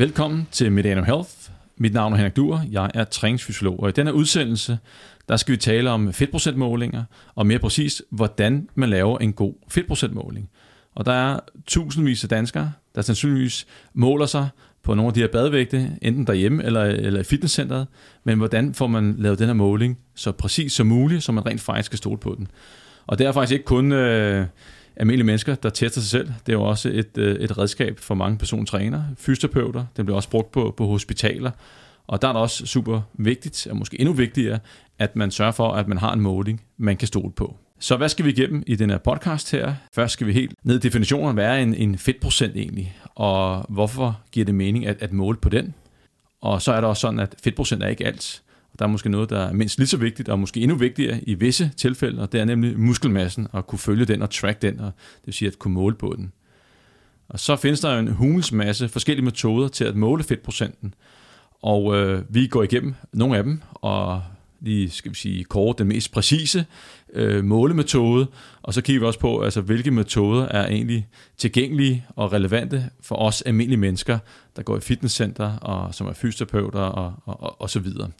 Velkommen til Medianum Health. Mit navn er Henrik Duer, jeg er træningsfysiolog, og i denne udsendelse, der skal vi tale om fedtprocentmålinger, og mere præcis, hvordan man laver en god fedtprocentmåling. Og der er tusindvis af danskere, der sandsynligvis måler sig på nogle af de her badevægte, enten derhjemme eller, eller i fitnesscenteret, men hvordan får man lavet den her måling så præcis som muligt, så man rent faktisk kan stole på den. Og det er faktisk ikke kun øh, almindelige mennesker, der tester sig selv. Det er jo også et, øh, et redskab for mange persontrænere, fysioterapeuter. Den bliver også brugt på, på hospitaler. Og der er det også super vigtigt, og måske endnu vigtigere, at man sørger for, at man har en måling, man kan stole på. Så hvad skal vi igennem i den her podcast her? Først skal vi helt ned i definitionen, hvad er en, en fedtprocent egentlig, og hvorfor giver det mening at, at måle på den? Og så er der også sådan, at fedtprocent er ikke alt. Der er måske noget, der er mindst lige så vigtigt, og måske endnu vigtigere i visse tilfælde, og det er nemlig muskelmassen, at kunne følge den og track den, og det vil sige at kunne måle på den. Og så findes der en hulens masse forskellige metoder til at måle fedtprocenten, og øh, vi går igennem nogle af dem, og lige skal vi sige kort den mest præcise øh, målemetode, og så kigger vi også på, altså, hvilke metoder er egentlig tilgængelige og relevante for os almindelige mennesker, der går i fitnesscenter og som er fysioterapeuter og, og, og, og så videre.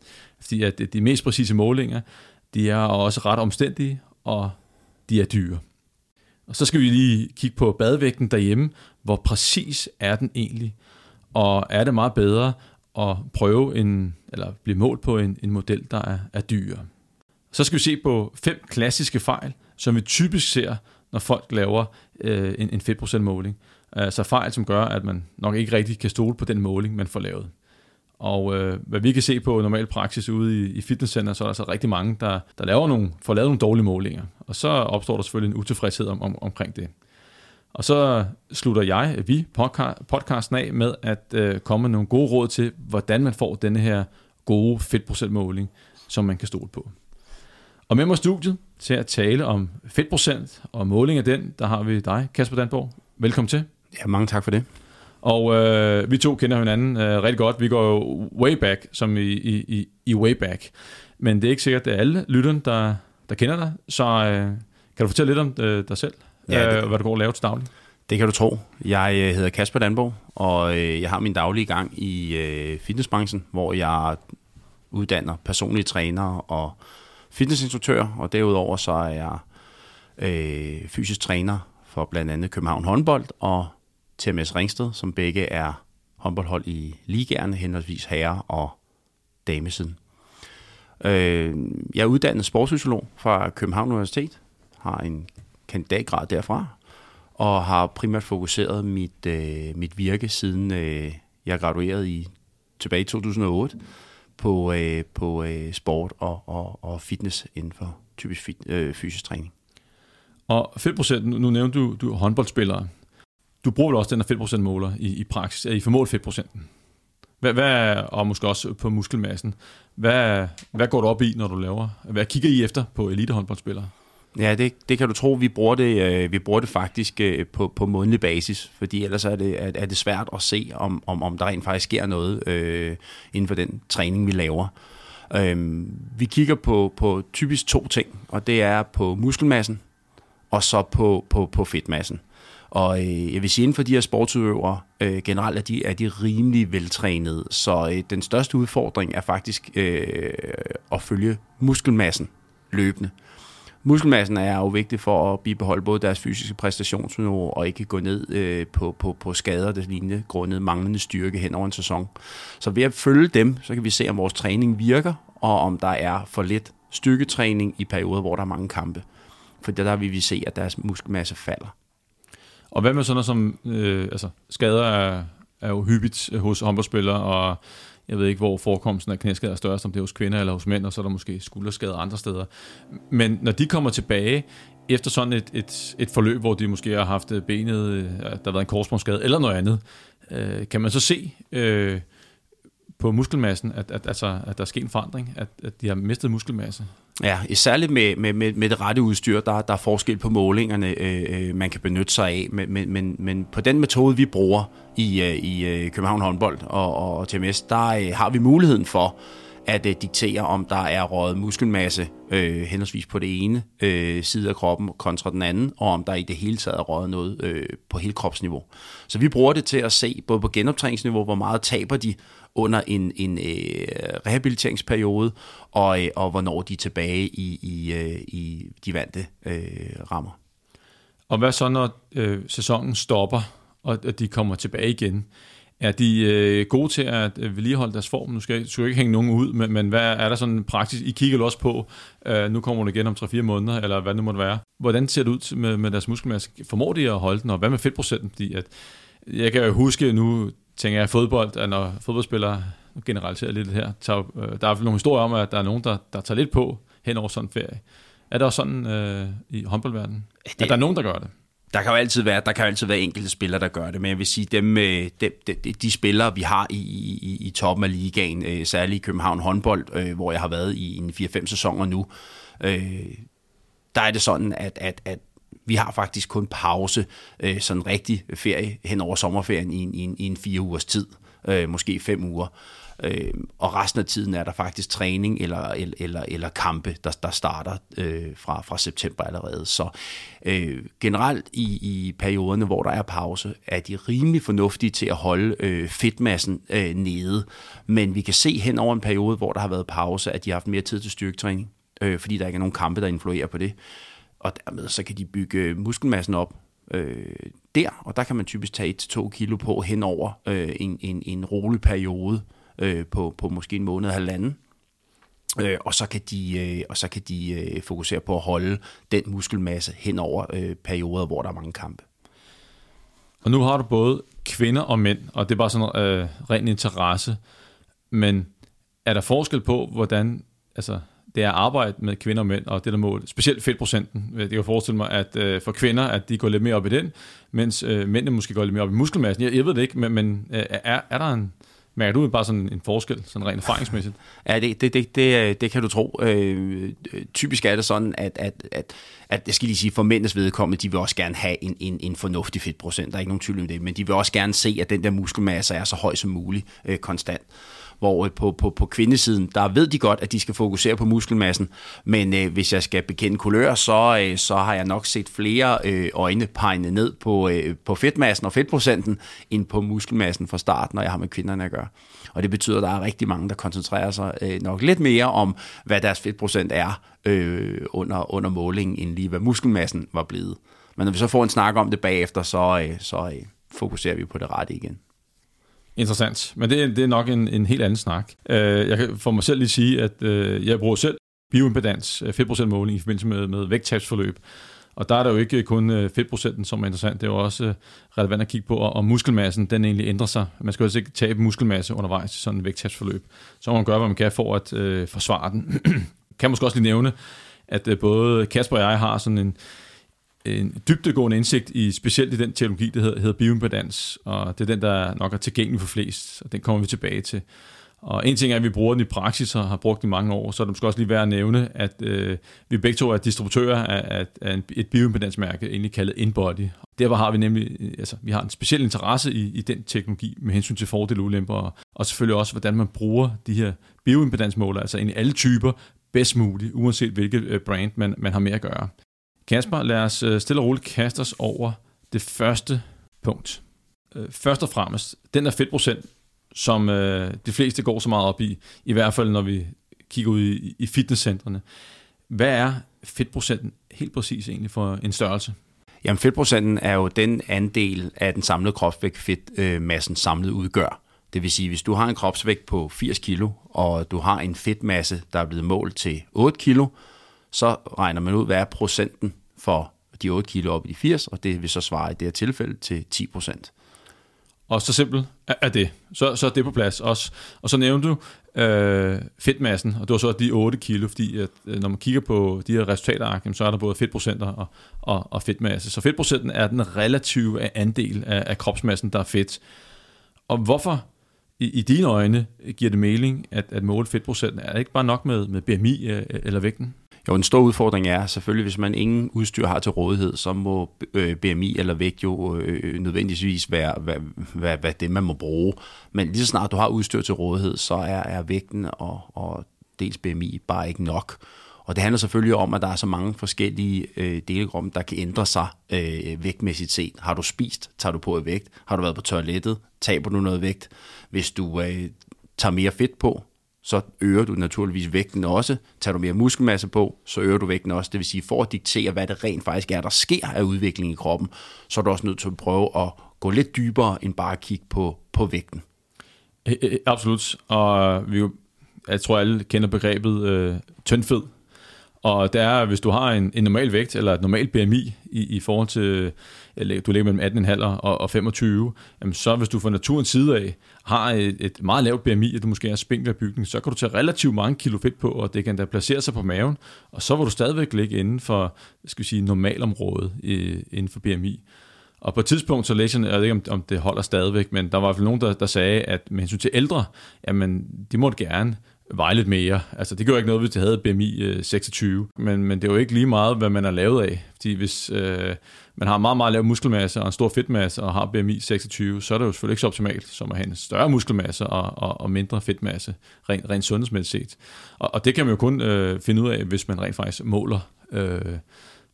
Fordi at de mest præcise målinger, de er også ret omstændige, og de er dyre. Og så skal vi lige kigge på badevægten derhjemme. Hvor præcis er den egentlig? Og er det meget bedre at prøve en, eller blive målt på en, en model, der er, er dyrere? Så skal vi se på fem klassiske fejl, som vi typisk ser, når folk laver øh, en, en fedtprocentmåling. Altså fejl, som gør, at man nok ikke rigtig kan stole på den måling, man får lavet. Og øh, hvad vi kan se på normal praksis ude i, i fitnesscenter, så er der altså rigtig mange, der, der laver nogle, får lavet nogle dårlige målinger. Og så opstår der selvfølgelig en utilfredshed om, om, omkring det. Og så slutter jeg, vi, podcasten af med at øh, komme med nogle gode råd til, hvordan man får denne her gode fedtprocentmåling, som man kan stole på. Og med mig studiet til at tale om fedtprocent og måling af den, der har vi dig, Kasper Danborg. Velkommen til. Ja, mange tak for det. Og øh, vi to kender hinanden øh, rigtig godt. Vi går jo way back, som i, i, i way back. Men det er ikke sikkert, at alle lytterne, der, der kender dig. Så øh, kan du fortælle lidt om øh, dig selv, ja, det, øh, hvad du går og lave til daglig? Det kan du tro. Jeg øh, hedder Kasper Danborg, og øh, jeg har min daglige gang i øh, fitnessbranchen, hvor jeg uddanner personlige trænere og fitnessinstruktør, og derudover så er jeg øh, fysisk træner for blandt andet København håndbold og TMS Ringsted, som begge er håndboldhold i ligaerne, henholdsvis herre- og damesiden. Øh, jeg er uddannet sportsfysiolog fra København Universitet, har en kandidatgrad derfra, og har primært fokuseret mit, øh, mit virke siden øh, jeg graduerede i tilbage i 2008 på, øh, på øh, sport og, og, og fitness inden for typisk fit, øh, fysisk træning. Og 5%, nu nævnte du, du håndboldspillere. Du bruger vel også den her 5% måler i, i praksis, i formål fedtprocenten. Hvad, hvad, og måske også på muskelmassen. Hvad, hvad går du op i, når du laver? Hvad kigger I efter på elitehåndboldspillere? Ja, det, det kan du tro. Vi bruger det, øh, vi bruger det faktisk øh, på, på månedlig basis, fordi ellers er det, er, er det svært at se, om, om, om der rent faktisk sker noget øh, inden for den træning, vi laver. Øh, vi kigger på, på typisk to ting, og det er på muskelmassen, og så på, på, på fedtmassen. Og øh, jeg vil sige, inden for de her sportsudøvere, øh, generelt er de, er de rimelig veltrænede, så øh, den største udfordring er faktisk øh, at følge muskelmassen løbende. Muskelmassen er jo vigtig for at bibeholde både deres fysiske præstationsniveau og ikke gå ned øh, på, på, på skader, der lignende, grundet manglende styrke hen over en sæson. Så ved at følge dem, så kan vi se, om vores træning virker, og om der er for lidt styrketræning i perioder, hvor der er mange kampe. For der vil vi se, at deres muskelmasse falder. Og hvad med sådan noget som, øh, altså skader er, er jo hyppigt hos håndboldspillere, og jeg ved ikke, hvor forekomsten af knæskader er størst, om det er hos kvinder eller hos mænd, og så er der måske skulderskader andre steder. Men når de kommer tilbage efter sådan et, et, et forløb, hvor de måske har haft benet, øh, der har været en korsbåndsskade eller noget andet, øh, kan man så se øh, på muskelmassen, at, at, altså, at der er sket en forandring, at, at de har mistet muskelmasse? Ja, særligt med, med, med, med det rette udstyr, der, der er forskel på målingerne, øh, øh, man kan benytte sig af. Men, men, men, men på den metode, vi bruger i, øh, i øh, København håndbold og, og TMS, der øh, har vi muligheden for at øh, diktere, om der er røget muskelmasse øh, henholdsvis på det ene øh, side af kroppen kontra den anden, og om der i det hele taget er røget noget øh, på hele kropsniveau. Så vi bruger det til at se både på genoptræningsniveau, hvor meget taber de under en, en øh, rehabiliteringsperiode, og, øh, og hvornår de er tilbage i, i, øh, i de vante øh, rammer. Og hvad så, når øh, sæsonen stopper, og, og de kommer tilbage igen? Er de øh, gode til at øh, vedligeholde deres form? Nu skal, skal ikke hænge nogen ud, men, men hvad er der sådan en praksis? I kigger også på, øh, nu kommer hun igen om 3-4 måneder, eller hvad det måtte være. Hvordan ser det ud med, med deres muskelmasse? Formår de at holde den, og hvad med fedtprocenten? Fordi at, jeg kan jo huske, nu tænker jeg fodbold, at når fodboldspillere, nu generaliserer lidt her, tager, øh, der er nogle historier om, at der er nogen, der, der tager lidt på hen over sådan en ferie. Er der også sådan øh, i håndboldverdenen? Det, at der er nogen, der gør det? Der kan jo altid være, der kan jo altid være enkelte spillere, der gør det, men jeg vil sige, dem, øh, dem, de, de, de spillere, vi har i, i, i toppen af ligaen, øh, særligt i København håndbold, øh, hvor jeg har været i en 4-5 sæsoner nu, der er det sådan, at, at, at vi har faktisk kun pause, sådan rigtig ferie hen over sommerferien i en, i en, i en fire ugers tid, måske fem uger. Øh, Øh, og resten af tiden er der faktisk træning eller, eller, eller, eller kampe, der, der starter øh, fra, fra september allerede. Så øh, generelt i, i perioderne, hvor der er pause, er de rimelig fornuftige til at holde øh, fedtmassen øh, nede. Men vi kan se hen over en periode, hvor der har været pause, at de har haft mere tid til styrketræning, øh, fordi der ikke er nogen kampe, der influerer på det. Og dermed så kan de bygge muskelmassen op øh, der, og der kan man typisk tage 1-2 kilo på hen over øh, en, en, en rolig periode øh, på, på måske en måned og halvanden. Øh, og så kan de, øh, og så kan de øh, fokusere på at holde den muskelmasse hen over øh, perioder, hvor der er mange kampe. Og nu har du både kvinder og mænd, og det er bare sådan øh, ren interesse. Men er der forskel på, hvordan altså, det er at arbejde med kvinder og mænd, og det der mål, specielt fedtprocenten. Øh, jeg kan forestille mig, at øh, for kvinder, at de går lidt mere op i den, mens øh, mændene måske går lidt mere op i muskelmassen. Jeg, jeg ved det ikke, men, men øh, er, er der en, Mærker du bare sådan en forskel, sådan rent erfaringsmæssigt? Ja, det, det, det, det, det kan du tro. Øh, øh, typisk er det sådan, at, at, at, at jeg skal lige sige, for mændenes vedkommende, de vil også gerne have en, en, en fornuftig fedtprocent. Der er ikke nogen tvivl om det, men de vil også gerne se, at den der muskelmasse er så høj som muligt øh, konstant hvor øh, på, på, på kvindesiden, der ved de godt, at de skal fokusere på muskelmassen, men øh, hvis jeg skal bekende kulør, så, øh, så har jeg nok set flere øh, øjne pegne ned på, øh, på fedtmassen og fedtprocenten, end på muskelmassen fra starten, når jeg har med kvinderne at gøre. Og det betyder, at der er rigtig mange, der koncentrerer sig øh, nok lidt mere om, hvad deres fedtprocent er øh, under, under målingen, end lige hvad muskelmassen var blevet. Men når vi så får en snak om det bagefter, så, øh, så øh, fokuserer vi på det rette igen. Interessant. Men det, det er nok en, en helt anden snak. Øh, jeg kan for mig selv lige sige, at øh, jeg bruger selv bioimpedans, øh, fedtprocentmåling i forbindelse med, med vægttabsforløb. Og der er der jo ikke kun øh, fedtprocenten, som er interessant. Det er jo også øh, relevant at kigge på, om muskelmassen den egentlig ændrer sig. Man skal jo altså ikke tabe muskelmasse undervejs i sådan en vægttabsforløb. Så må man gøre, hvad man kan for at øh, forsvare den. kan måske også lige nævne, at øh, både Kasper og jeg har sådan en, en dybdegående indsigt i specielt i den teknologi, der hedder, hedder bioimpedans, og det er den, der nok er tilgængelig for flest, og den kommer vi tilbage til. Og en ting er, at vi bruger den i praksis og har brugt den i mange år, så er det måske også lige værd at nævne, at øh, vi begge to er distributører af, af, af et bioimpedansmærke, egentlig kaldet InBody. Derfor har vi nemlig altså, vi har en speciel interesse i, i den teknologi med hensyn til fordele og ulemper, og, og selvfølgelig også, hvordan man bruger de her bioimpedansmåler, altså i alle typer, bedst muligt, uanset hvilket øh, brand man, man har med at gøre. Kasper, lad os øh, stille og roligt kaste os over det første punkt. Øh, først og fremmest, den der fedtprocent, som øh, de fleste går så meget op i, i hvert fald når vi kigger ud i, i fitnesscentrene. Hvad er fedtprocenten helt præcis egentlig for en størrelse? Jamen fedtprocenten er jo den andel af den samlede kropsvægt, fedtmassen samlet udgør. Det vil sige, hvis du har en kropsvægt på 80 kilo, og du har en fedtmasse, der er blevet målt til 8 kilo, så regner man ud, hvad er procenten for de 8 kilo op i de 80, og det vil så svare i det her tilfælde til 10 procent. Og så simpelt er det. Så, så er det på plads også. Og så nævnte du øh, fedtmassen, og det var så de 8 kilo, fordi at, øh, når man kigger på de her resultater, så er der både fedtprocenter og, og, og fedtmasse. Så fedtprocenten er den relative andel af, af kropsmassen, der er fedt. Og hvorfor i, i dine øjne giver det mening at, at måle fedtprocenten? Er det ikke bare nok med, med BMI øh, eller vægten? Jo, en stor udfordring er selvfølgelig, hvis man ingen udstyr har til rådighed, så må øh, BMI eller vægt jo øh, nødvendigvis være, hvad, hvad, hvad det, man må bruge. Men lige så snart du har udstyr til rådighed, så er, er vægten og, og dels BMI bare ikke nok. Og det handler selvfølgelig om, at der er så mange forskellige øh, delegrum, der kan ændre sig øh, vægtmæssigt set. Har du spist, tager du på i vægt. Har du været på toilettet, taber du noget vægt. Hvis du øh, tager mere fedt på, så øger du naturligvis vægten også. Tager du mere muskelmasse på, så øger du vægten også. Det vil sige, for at diktere, hvad det rent faktisk er, der sker af udvikling i kroppen, så er du også nødt til at prøve at gå lidt dybere end bare at kigge på, på vægten. Øh, øh, øh, absolut, og vi jeg tror alle kender begrebet øh, tyndfed, og det er, hvis du har en, en normal vægt, eller et normalt BMI i, i forhold til, eller du ligger mellem 18,5 og, og 25, jamen så hvis du fra naturens side af har et, et meget lavt BMI, og du måske er spinkel bygning, så kan du tage relativt mange kilo fedt på, og det kan da placere sig på maven, og så vil du stadigvæk ligge inden for, skal vi sige, normalområdet i, inden for BMI. Og på et tidspunkt, så læste jeg, jeg ved ikke, om, om det holder stadigvæk, men der var i hvert fald nogen, der, der sagde, at med hensyn til ældre, jamen, de måtte gerne veje lidt mere. Altså, det gør ikke noget, hvis det havde BMI øh, 26, men, men det er jo ikke lige meget, hvad man er lavet af. Fordi hvis øh, man har meget, meget lav muskelmasse og en stor fedtmasse og har BMI 26, så er det jo selvfølgelig ikke så optimalt som at have en større muskelmasse og, og, og mindre fedtmasse, rent, rent sundhedsmæssigt set. Og, og det kan man jo kun øh, finde ud af, hvis man rent faktisk måler øh,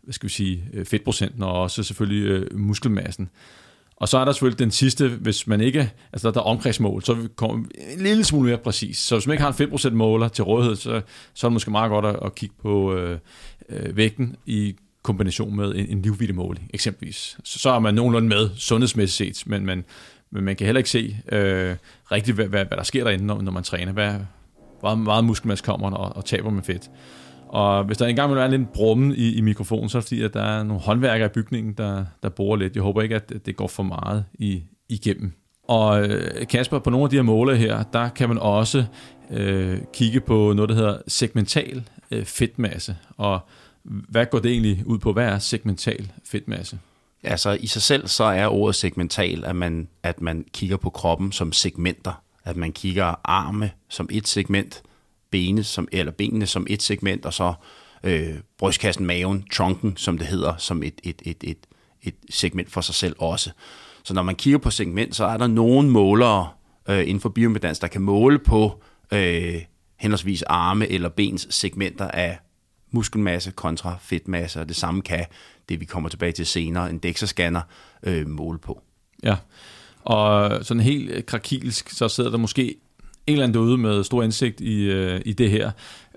hvad skal vi sige, øh, fedtprocenten og også selvfølgelig øh, muskelmassen. Og så er der selvfølgelig den sidste, hvis man ikke, altså der er omkredsmål, så kommer en lille smule mere præcis. Så hvis man ikke har en 5% måler til rådighed, så, så er det måske meget godt at, at kigge på øh, øh, vægten i kombination med en, en livvidelig måling, eksempelvis. Så, så er man nogenlunde med sundhedsmæssigt set, men, men, men man kan heller ikke se øh, rigtigt, hvad, hvad, hvad der sker derinde, når, når man træner. Hvad, hvor meget muskelmasse kommer, og, og taber man fedt. Og hvis der engang vil være lidt brummen i, i mikrofonen, så er det fordi, at der er nogle håndværkere i bygningen, der, der bor lidt. Jeg håber ikke, at det går for meget i, igennem. Og øh, Kasper, på nogle af de her måler her, der kan man også øh, kigge på noget, der hedder segmental øh, fedtmasse. Og hvad går det egentlig ud på? Hvad er segmental fedtmasse? Altså i sig selv, så er ordet segmental, at man, at man kigger på kroppen som segmenter. At man kigger arme som et segment, bene som, eller benene som et segment, og så øh, brystkassen, maven, trunken, som det hedder, som et, et, et, et, et segment for sig selv også. Så når man kigger på segment, så er der nogle målere øh, inden for biomedans, der kan måle på øh, henholdsvis arme eller bens segmenter af muskelmasse kontra fedtmasse, og det samme kan det, vi kommer tilbage til senere, en DEXA-scanner, øh, måle på. Ja, og sådan helt krakilsk, så sidder der måske en eller anden derude med stor indsigt i, øh, i det her,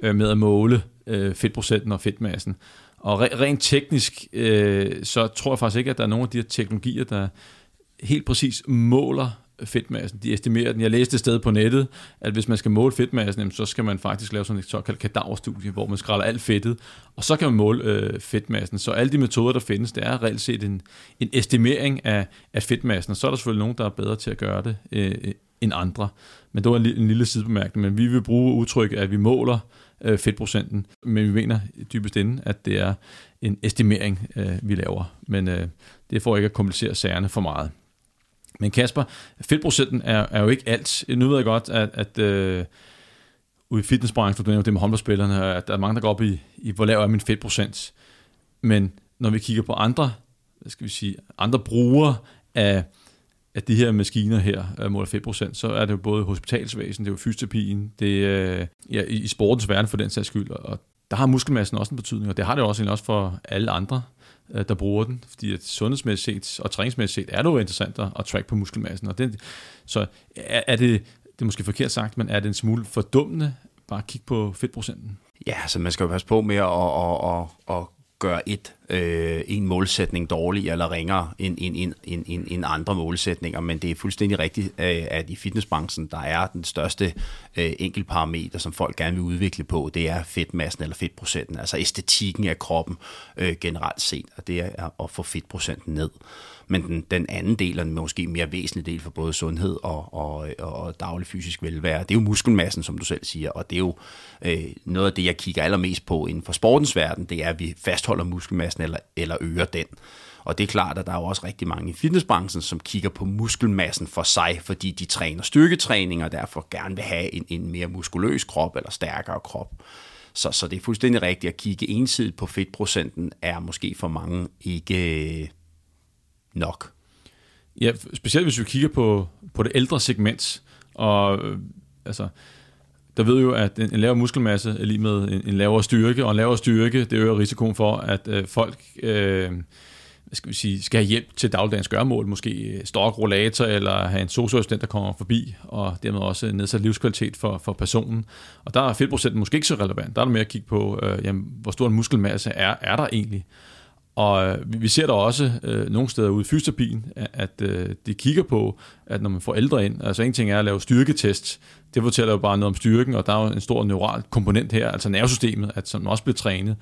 øh, med at måle øh, fedtprocenten og fedtmassen. Og re- rent teknisk, øh, så tror jeg faktisk ikke, at der er nogen af de her teknologier, der helt præcis måler fedtmassen. De estimerer den. Jeg læste et sted på nettet, at hvis man skal måle fedtmassen, så skal man faktisk lave sådan et såkaldt kadaverstudie, hvor man skræller alt fedtet, og så kan man måle øh, fedtmassen. Så alle de metoder, der findes, det er reelt set en, en estimering af, af fedtmassen, og så er der selvfølgelig nogen, der er bedre til at gøre det øh, end andre. Men det var en, lille sidebemærkning, men vi vil bruge udtryk, at vi måler øh, fedtprocenten, men vi mener dybest inde, at det er en estimering, øh, vi laver. Men øh, det får ikke at komplicere sagerne for meget. Men Kasper, fedtprocenten er, er jo ikke alt. Nu ved jeg godt, at, at øh, ude i fitnessbranchen, du nævner det med håndboldspillerne, at der er mange, der går op i, i hvor lav er min fedtprocent. Men når vi kigger på andre, hvad skal vi sige, andre brugere af at de her maskiner her måler 5%, så er det jo både hospitalsvæsen, det er jo fysioterapien, det er ja, i sportens verden for den sags skyld, og der har muskelmassen også en betydning, og det har det også, også for alle andre, øh, der bruger den, fordi at sundhedsmæssigt og træningsmæssigt er det jo interessant at track på muskelmassen, og det, så er, er det, det er måske forkert sagt, men er det en smule fordummende bare at kigge på fedtprocenten? Ja, så man skal jo passe på med at, at, at, at gør et, øh, en målsætning dårlig eller ringere end, end, end, end, end, end andre målsætninger, men det er fuldstændig rigtigt, øh, at i fitnessbranchen, der er den største øh, enkeltparameter, som folk gerne vil udvikle på, det er fedtmassen eller fedtprocenten, altså æstetikken af kroppen øh, generelt set, og det er at få fedtprocenten ned. Men den, den anden del, og den måske mere væsentlige del for både sundhed og, og, og daglig fysisk velvære, det er jo muskelmassen, som du selv siger, og det er jo øh, noget af det, jeg kigger allermest på inden for sportens verden, det er, at vi fastholder muskelmassen eller, eller øger den. Og det er klart, at der er jo også rigtig mange i fitnessbranchen, som kigger på muskelmassen for sig, fordi de træner styrketræning og derfor gerne vil have en, en mere muskuløs krop eller stærkere krop. Så, så det er fuldstændig rigtigt at kigge ensidigt på fedtprocenten, er måske for mange ikke øh, nok. Ja, specielt hvis vi kigger på, på det ældre segment, og øh, altså, der ved jo, at en, en lavere muskelmasse er lige med en, en lavere styrke, og en lavere styrke, det øger risikoen for, at øh, folk øh, hvad skal, vi sige, skal have hjælp til dagligdagens gørmål, måske øh, stok rollator, eller have en socioassistent, der kommer forbi, og dermed også nedsat livskvalitet for, for personen. Og der er fedtprocenten måske ikke så relevant. Der er det mere at kigge på, øh, jamen, hvor stor en muskelmasse er, er der egentlig. Og øh, vi ser der også øh, nogle steder ude i fysioterapien, at, øh, de kigger på, at når man får ældre ind, altså en ting er at lave styrketest, det fortæller jo bare noget om styrken, og der er jo en stor neural komponent her, altså nervesystemet, at som også bliver trænet.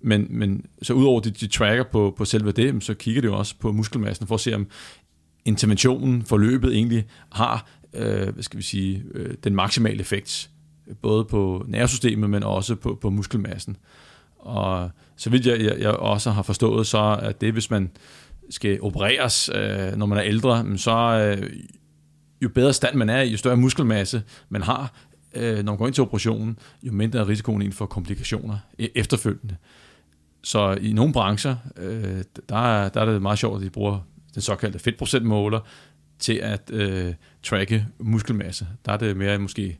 Men, men så udover de, de tracker på, på selve det, så kigger de jo også på muskelmassen for at se, om interventionen, forløbet egentlig har, øh, hvad skal vi sige, øh, den maksimale effekt, både på nervesystemet, men også på, på muskelmassen. Og så vidt jeg, jeg, jeg også har forstået, så at det, hvis man skal opereres, øh, når man er ældre, så øh, jo bedre stand man er, jo større muskelmasse man har, øh, når man går ind til operationen, jo mindre er risikoen inden for komplikationer e, efterfølgende. Så i nogle brancher, øh, der, er, der er det meget sjovt, at de bruger den såkaldte fedtprocentmåler til at øh, tracke muskelmasse. Der er det mere måske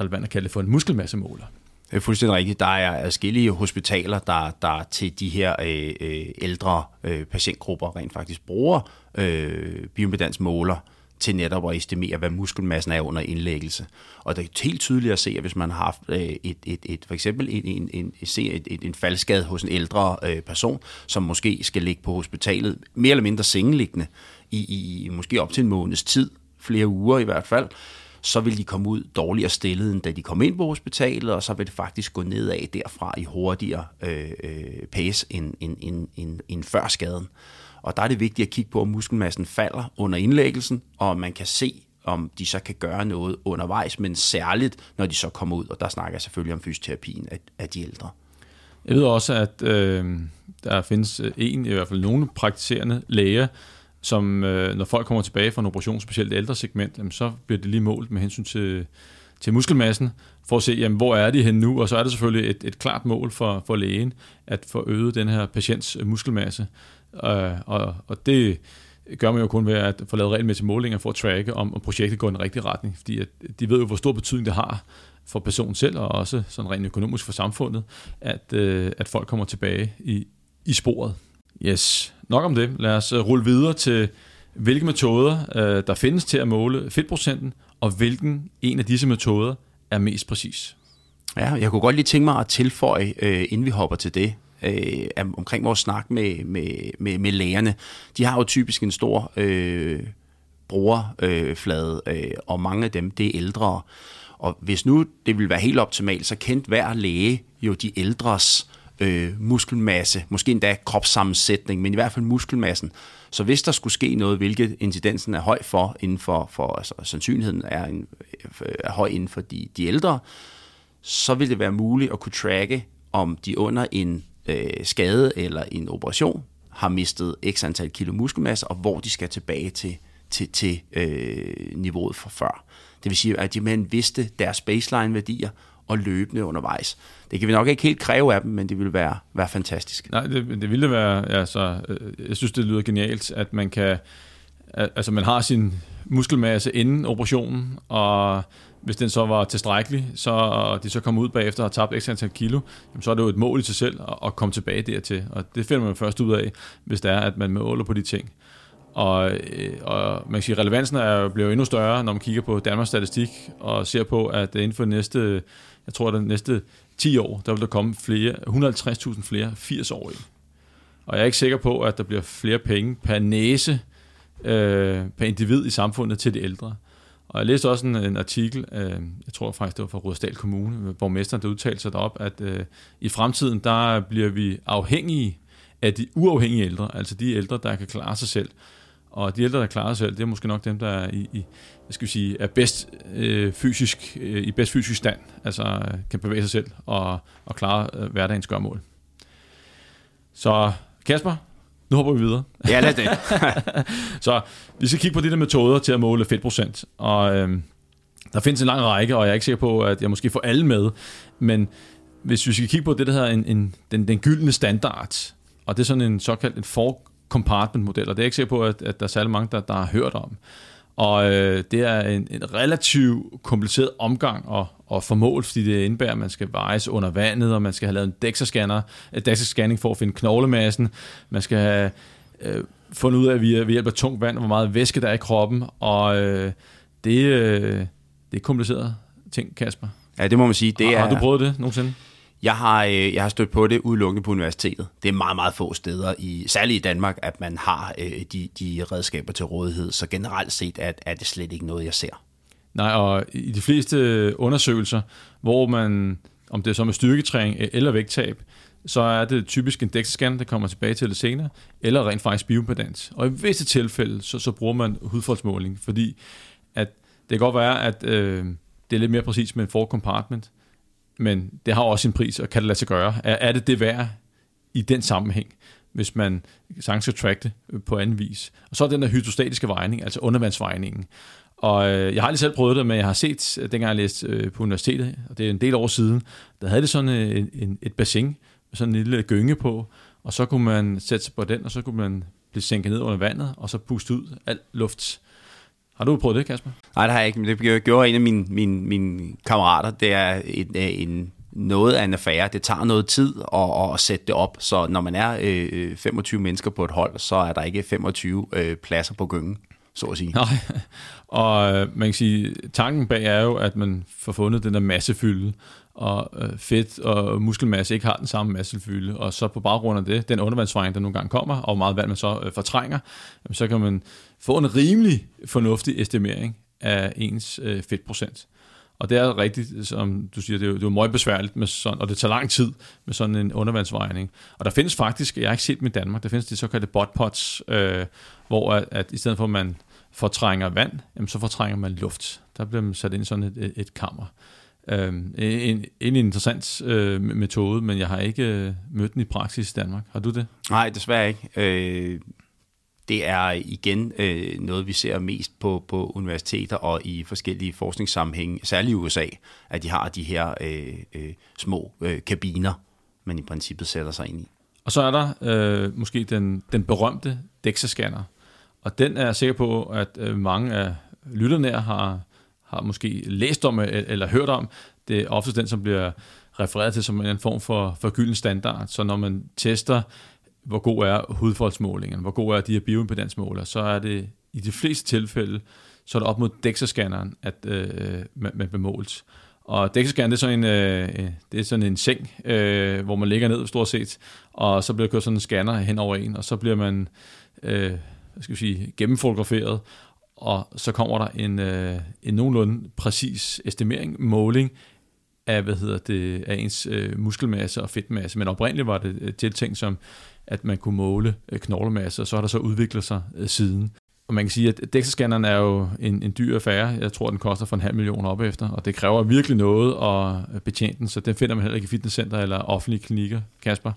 relevant at kalde det for en muskelmassemåler. Det er fuldstændig rigtigt. Der er forskellige hospitaler, der, der til de her øh, øh, ældre øh, patientgrupper rent faktisk bruger øh, bioimpedansmåler til netop at estimere, hvad muskelmassen er under indlæggelse. Og det er helt tydeligt at se, at hvis man har haft øh, et, et, et, for eksempel en, en, en, et, et, en faldskade hos en ældre øh, person, som måske skal ligge på hospitalet, mere eller mindre sengeliggende, i, i måske op til en måneds tid, flere uger i hvert fald, så vil de komme ud dårligere stillet, end da de kom ind på hospitalet, og så vil det faktisk gå nedad derfra i hurtigere øh, øh, pace end, end, end, end, end før skaden. Og der er det vigtigt at kigge på, om muskelmassen falder under indlæggelsen, og man kan se, om de så kan gøre noget undervejs, men særligt, når de så kommer ud, og der snakker jeg selvfølgelig om fysioterapien af, af de ældre. Jeg ved også, at øh, der findes en, i hvert fald nogle praktiserende læger, som øh, når folk kommer tilbage fra en operation, specielt ældre segment, jamen, så bliver det lige målt med hensyn til, til muskelmassen, for at se, jamen, hvor er de henne nu, og så er det selvfølgelig et, et klart mål for, for lægen, at få øget den her patients øh, muskelmasse. Øh, og, og det gør man jo kun ved at få lavet regelmæssige målinger for at tracke, om, om projektet går i den rigtige retning, fordi at de ved jo, hvor stor betydning det har for personen selv, og også sådan rent økonomisk for samfundet, at, øh, at folk kommer tilbage i, i sporet. Yes, nok om det. Lad os øh, rulle videre til, hvilke metoder øh, der findes til at måle fedtprocenten, og hvilken en af disse metoder er mest præcis. Ja, jeg kunne godt lige tænke mig at tilføje, øh, inden vi hopper til det, øh, omkring vores snak med, med, med, med lægerne. De har jo typisk en stor øh, brugerflade, øh, øh, og mange af dem, det er ældre. Og hvis nu det vil være helt optimalt, så kendt hver læge jo de ældres øh, Øh, muskelmasse, måske endda kropssammensætning, men i hvert fald muskelmassen. Så hvis der skulle ske noget, hvilket incidensen er høj for, inden for, for altså, sandsynligheden er, en, er høj inden for de, de ældre, så vil det være muligt at kunne tracke, om de under en øh, skade eller en operation har mistet x antal kilo muskelmasse, og hvor de skal tilbage til, til, til øh, niveauet fra før. Det vil sige, at de man vidste deres baseline-værdier og løbende undervejs. Det kan vi nok ikke helt kræve af dem, men det ville være, være fantastisk. Nej, det, det ville være, altså, jeg synes, det lyder genialt, at man kan, altså man har sin muskelmasse inden operationen, og hvis den så var tilstrækkelig, så og de så kom ud bagefter og har tabt ekstra antal kilo, jamen, så er det jo et mål i sig selv at, at komme tilbage dertil. Og det finder man først ud af, hvis det er, at man måler på de ting. Og, øh, og man kan sige, relevansen er, bliver endnu større, når man kigger på Danmarks statistik og ser på, at inden for de næste, jeg tror, de næste 10 år, der vil der komme flere, 150.000 flere 80-årige. Og jeg er ikke sikker på, at der bliver flere penge per næse, øh, per individ i samfundet til de ældre. Og jeg læste også en, en artikel, øh, jeg tror faktisk det var fra Rådsdal Kommune, hvor borgmesteren der udtalte sig derop, at øh, i fremtiden, der bliver vi afhængige af de uafhængige ældre, altså de ældre, der kan klare sig selv. Og de ældre, der klarer sig selv, det er måske nok dem, der er, i, i hvad skal vi sige, er bedst øh, fysisk, øh, i bedst fysisk stand, altså kan bevæge sig selv og, og klare øh, hverdagens gørmål. Så Kasper, nu hopper vi videre. Ja, lad det. så vi skal kigge på de der metoder til at måle fedtprocent. Og øh, der findes en lang række, og jeg er ikke sikker på, at jeg måske får alle med. Men hvis vi skal kigge på det, der hedder en, en, den, den gyldne standard, og det er sådan en såkaldt en four compartment model, og det er jeg ikke sikker på, at, at der er særlig mange, der, der har hørt om. Og øh, det er en, en relativt kompliceret omgang at, at formåle, fordi det indebærer, at man skal vejes under vandet, og man skal have lavet en DEXA-scanner, DEXA-scanning for at finde knoglemassen, man skal have øh, fundet ud af ved hjælp af tungt vand, hvor meget væske der er i kroppen, og øh, det, øh, det er kompliceret ting, Kasper. Ja, det må man sige. Det har, er, har du prøvet det nogensinde? Jeg har, øh, jeg har stødt på det udelukkende på universitetet. Det er meget, meget få steder, i, særligt i Danmark, at man har øh, de, de redskaber til rådighed. Så generelt set er, er det slet ikke noget, jeg ser. Nej, og i de fleste undersøgelser, hvor man, om det er så med styrketræning eller vægttab, så er det typisk en DEXA-scan, der kommer tilbage til det senere, eller rent faktisk biopedans. Og i visse tilfælde, så, så bruger man hudfoldsmåling, fordi at det kan godt være, at øh, det er lidt mere præcis med en for compartment, men det har også en pris, og kan det lade sig gøre. Er, er det det værd i den sammenhæng, hvis man sagtens skal track det øh, på anden vis? Og så er den der hydrostatiske vejning, altså undervandsvejningen. Og øh, jeg har aldrig selv prøvet det, men jeg har set, øh, dengang jeg læste på universitetet, og det er en del år siden, der havde det sådan en, en, et bassin med sådan en lille gynge på, og så kunne man sætte sig på den, og så kunne man blive sænket ned under vandet, og så puste ud al luft har du prøvet det, Kasper? Nej, det har jeg ikke, men det gjorde en af mine, mine, mine kammerater. Det er en, en, noget af en affære. Det tager noget tid at, at sætte det op, så når man er øh, 25 mennesker på et hold, så er der ikke 25 øh, pladser på gyngen, så at sige. Nej, og øh, man kan sige, tanken bag er jo, at man får fundet den der massefylde, og øh, fedt og muskelmasse ikke har den samme massefylde, og så på baggrund af det, den undervandsvejning, der nogle gange kommer, og hvor meget vand man så øh, fortrænger, så kan man få en rimelig fornuftig estimering af ens øh, fedtprocent. Og det er rigtigt, som du siger, det er jo, det er jo meget besværligt, med sådan, og det tager lang tid med sådan en undervandsvejning. Og der findes faktisk, jeg har ikke set dem i Danmark, der findes de såkaldte botpots, øh, hvor at, at i stedet for at man fortrænger vand, jamen, så fortrænger man luft. Der bliver man sat ind i sådan et, et, et kammer. Øh, en, en interessant øh, metode, men jeg har ikke øh, mødt den i praksis i Danmark. Har du det? Nej, desværre ikke. Øh, det er igen øh, noget, vi ser mest på, på universiteter og i forskellige forskningssammenhænge, særligt i USA, at de har de her øh, øh, små øh, kabiner, man i princippet sætter sig ind i. Og så er der øh, måske den, den berømte DEXA-scanner, og den er jeg sikker på, at øh, mange af lytterne har, har måske læst om øh, eller hørt om. Det er ofte den, som bliver refereret til som en form for, for gylden standard. Så når man tester hvor god er hudfoldsmålingen, hvor god er de her bioimpedansmåler, så er det i de fleste tilfælde, så er det op mod DEXA-scanneren, at øh, man, man bemåles. Og DEXA-scanneren, det er sådan en, øh, det er sådan en seng, øh, hvor man ligger ned stort set, og så bliver der kørt sådan en scanner hen over en, og så bliver man øh, hvad skal vi sige, gennemfotograferet, og så kommer der en, øh, en nogenlunde præcis estimering, måling af, hvad hedder det, af ens øh, muskelmasse og fedtmasse. Men oprindeligt var det øh, tiltænkt som at man kunne måle øh, knoglemasse, og så har der så udviklet sig øh, siden. Og man kan sige, at DEXA-scanneren er jo en, en dyr affære. Jeg tror, den koster for en halv million op efter, og det kræver virkelig noget at betjene den, så den finder man heller ikke i fitnesscenter eller offentlige klinikker, Kasper.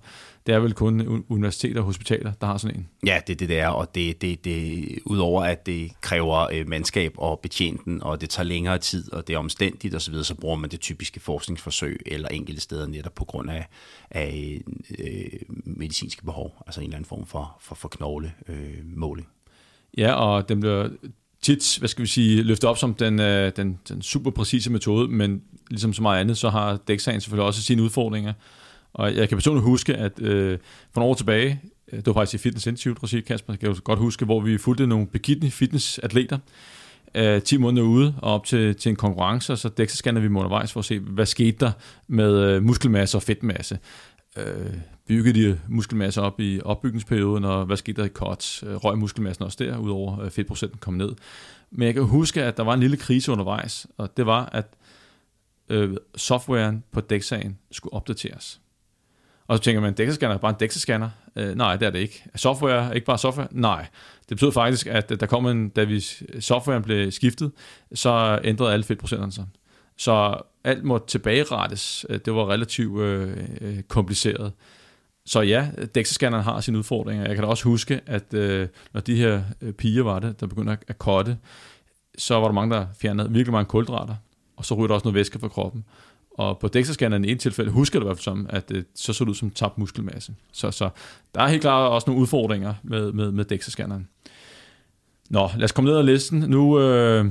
Det er vel kun universiteter og hospitaler, der har sådan en. Ja, det det, det er, og det, det, det, udover at det kræver øh, mandskab og betjene den, og det tager længere tid, og det er omstændigt osv., så, så bruger man det typiske forskningsforsøg eller enkelte steder netop på grund af, af øh, medicinske behov, altså en eller anden form for, for, for knoglemåling. Øh, Ja, og den bliver tit, hvad skal vi sige, løftet op som den, øh, den, den super præcise metode, men ligesom så meget andet, så har dæksagen selvfølgelig også sine udfordringer. Og jeg kan personligt huske, at øh, for nogle år tilbage, øh, det var faktisk i Fitness Institute, regi, Kasper, jeg kan godt huske, hvor vi fulgte nogle bikini fitness-atleter, øh, 10 måneder ude og op til, til en konkurrence, og så DEXA-scanner vi undervejs for at se, hvad skete der med øh, muskelmasse og fedtmasse. Øh, byggede de muskelmasse op i opbygningsperioden, og hvad skete der i cuts? Øh, røg muskelmassen også der, udover fedtprocenten kom ned. Men jeg kan huske, at der var en lille krise undervejs, og det var, at øh, softwaren på DEXA'en skulle opdateres. Og så tænker man, DEXA-scanner er bare en DEXA-scanner. Øh, nej, det er det ikke. Er software ikke bare software? Nej. Det betød faktisk, at øh, der kom en, da vi softwaren blev skiftet, så ændrede alle fedtprocenterne sig. Så alt måtte tilbagerettes. Øh, det var relativt øh, øh, kompliceret. Så ja, DEXA-scanneren har sine udfordringer. Jeg kan da også huske, at øh, når de her øh, piger var det, der begyndte at kotte, så var der mange, der fjernede virkelig mange kulhydrater, og så ryger der også noget væske fra kroppen. Og på DEXA-scanneren i et tilfælde husker det i hvert fald som, at det så så det ud som tabt muskelmasse. Så, så der er helt klart også nogle udfordringer med, med, med DEXA-scanneren. Nå, lad os komme ned ad listen. Nu øh,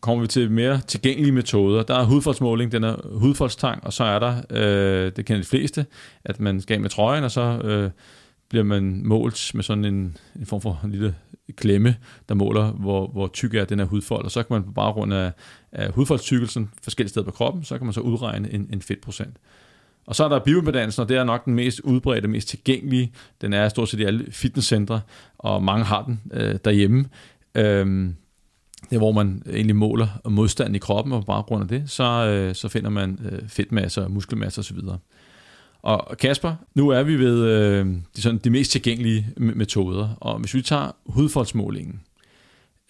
kommer vi til mere tilgængelige metoder. Der er hudfoldsmåling, den er hudfoldstang, og så er der, øh, det kender de fleste, at man skal med trøjen, og så øh, bliver man målt med sådan en, en form for en lille klemme, der måler, hvor, hvor tyk er den her hudfold, og så kan man på baggrund af, af hudfoldstykkelsen forskellige steder på kroppen, så kan man så udregne en, en fedtprocent. Og så er der bioimpedansen, og det er nok den mest udbredte, mest tilgængelige. Den er stort set i alle fitnesscentre, og mange har den øh, derhjemme. Øhm, det hvor man egentlig måler modstanden i kroppen, og på baggrund af det, så, øh, så finder man øh, fedtmasser, muskelmasser osv. Og Kasper, nu er vi ved øh, de, sådan, de mest tilgængelige metoder, og hvis vi tager hudfoldsmålingen,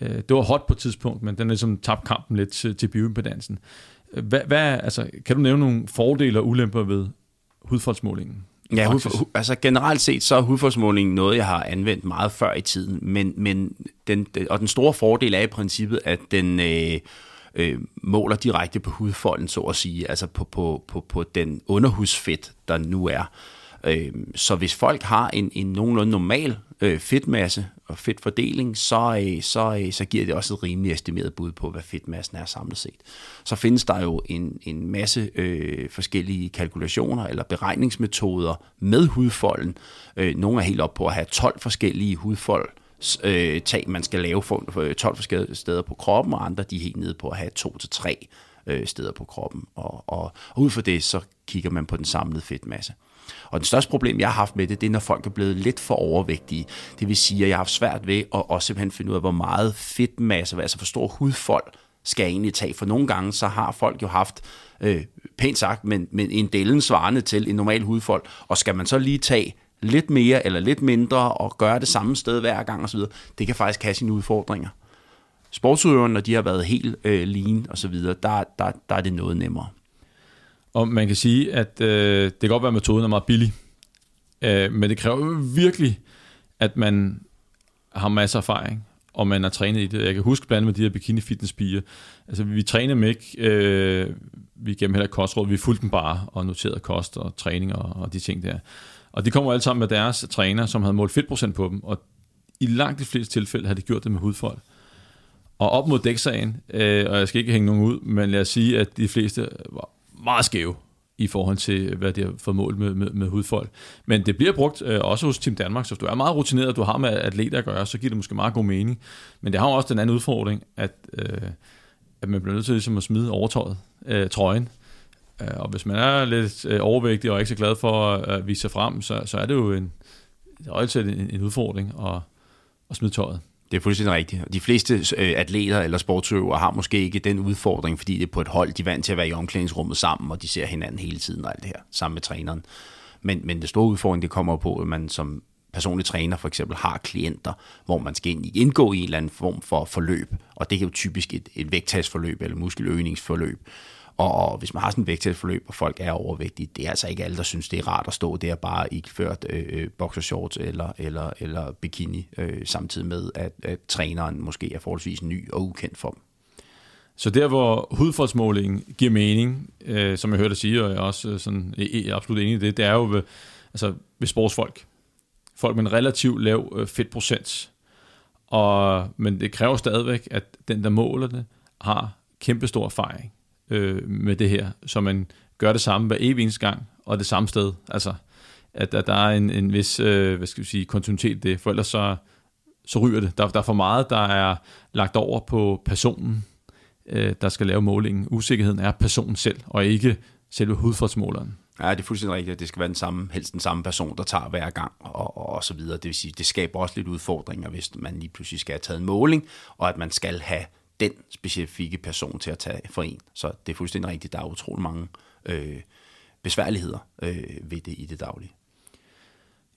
øh, det var hot på et tidspunkt, men den er ligesom tabt kampen lidt til, til bioimpedansen. Hvad, hvad, altså, kan du nævne nogle fordele og ulemper ved hudfoldsmålingen? Ja, hudfor, altså generelt set så er hudfoldsmålingen noget, jeg har anvendt meget før i tiden, men, men den, og den store fordel er i princippet, at den øh, øh, måler direkte på hudfolden, så at sige, altså på, på, på, på den underhudsfedt, der nu er. Øh, så hvis folk har en, en nogenlunde normal øh, fedtmasse og fedtfordeling, så, øh, så, øh, så giver det også et rimeligt estimeret bud på, hvad fedtmassen er samlet set. Så findes der jo en, en masse øh, forskellige kalkulationer eller beregningsmetoder med hudfolden. Øh, nogle er helt op på at have 12 forskellige hudfold øh, tag, man skal lave for, for øh, 12 forskellige steder på kroppen, og andre de er helt nede på at have 2-3 øh, steder på kroppen. Og, og, og ud fra det, så kigger man på den samlede fedtmasse. Og det største problem, jeg har haft med det, det er, når folk er blevet lidt for overvægtige. Det vil sige, at jeg har haft svært ved at også simpelthen finde ud af, hvor meget fedtmasse, altså for stor hudfold, skal jeg egentlig tage. For nogle gange, så har folk jo haft, øh, pænt sagt, men, men en delen svarende til en normal hudfold, og skal man så lige tage lidt mere eller lidt mindre og gøre det samme sted hver gang osv., det kan faktisk have sine udfordringer. Sportsudøverne, når de har været helt øh, lean osv., der, der, der er det noget nemmere. Og man kan sige, at øh, det kan godt være, at metoden er meget billig, øh, men det kræver virkelig, at man har masser af erfaring, og man har trænet i det. Jeg kan huske blandt med de her bikini fitness piger. Altså, vi træner dem ikke, øh, vi gennem heller kostråd, vi fulgte dem bare og noterede kost og træning og, og de ting der. Og de kommer alle sammen med deres træner, som havde målt fedtprocent på dem, og i langt de fleste tilfælde har de gjort det med hudfold. Og op mod dæksagen, øh, og jeg skal ikke hænge nogen ud, men lad os sige, at de fleste var meget skæve i forhold til, hvad de har fået mål med, med, med hudfolk. Men det bliver brugt øh, også hos Team Danmark, så hvis du er meget rutineret, og du har med atleter at gøre, så giver det måske meget god mening. Men det har også den anden udfordring, at, øh, at man bliver nødt til ligesom at smide overtøjet, øh, trøjen. Øh, og hvis man er lidt øh, overvægtig og ikke så glad for at vise sig frem, så, så er det jo en, en, en udfordring at, at smide tøjet. Det er fuldstændig rigtigt. De fleste øh, atleter eller sportsøvere har måske ikke den udfordring, fordi det er på et hold, de er vant til at være i omklædningsrummet sammen, og de ser hinanden hele tiden og alt det her, sammen med træneren. Men, men det store udfordring, det kommer på, at man som personlig træner for eksempel har klienter, hvor man skal indgå i en eller anden form for forløb, og det er jo typisk et, et vægttabsforløb eller muskeløgningsforløb. Og hvis man har sådan et vægttabsforløb, og folk er overvægtige, det er altså ikke alle, der synes, det er rart at stå der bare i ført øh, øh boxershorts eller, eller, eller bikini, øh, samtidig med, at, at træneren måske er forholdsvis ny og ukendt for dem. Så der, hvor hudfoldsmålingen giver mening, øh, som jeg hørte dig sige, og jeg er også øh, sådan, sådan, er absolut enig i det, det er jo ved, altså ved sportsfolk. Folk med en relativt lav øh, fedtprocent. Og, men det kræver stadigvæk, at den, der måler det, har kæmpestor erfaring øh, med det her, så man gør det samme hver evig eneste gang, og det samme sted. Altså, at, at der er en, en vis øh, hvad skal vi sige, kontinuitet i det, for ellers så, så ryger det. Der, der er for meget, der er lagt over på personen, øh, der skal lave målingen. Usikkerheden er personen selv, og ikke selve hudfoldsmåleren. Ja, det er fuldstændig rigtigt. at Det skal være den samme, helst den samme person, der tager hver gang, og, og, og så videre. Det vil sige, det skaber også lidt udfordringer, hvis man lige pludselig skal have taget en måling, og at man skal have den specifikke person til at tage for en. Så det er fuldstændig rigtigt, der er utrolig mange øh, besværligheder øh, ved det i det daglige.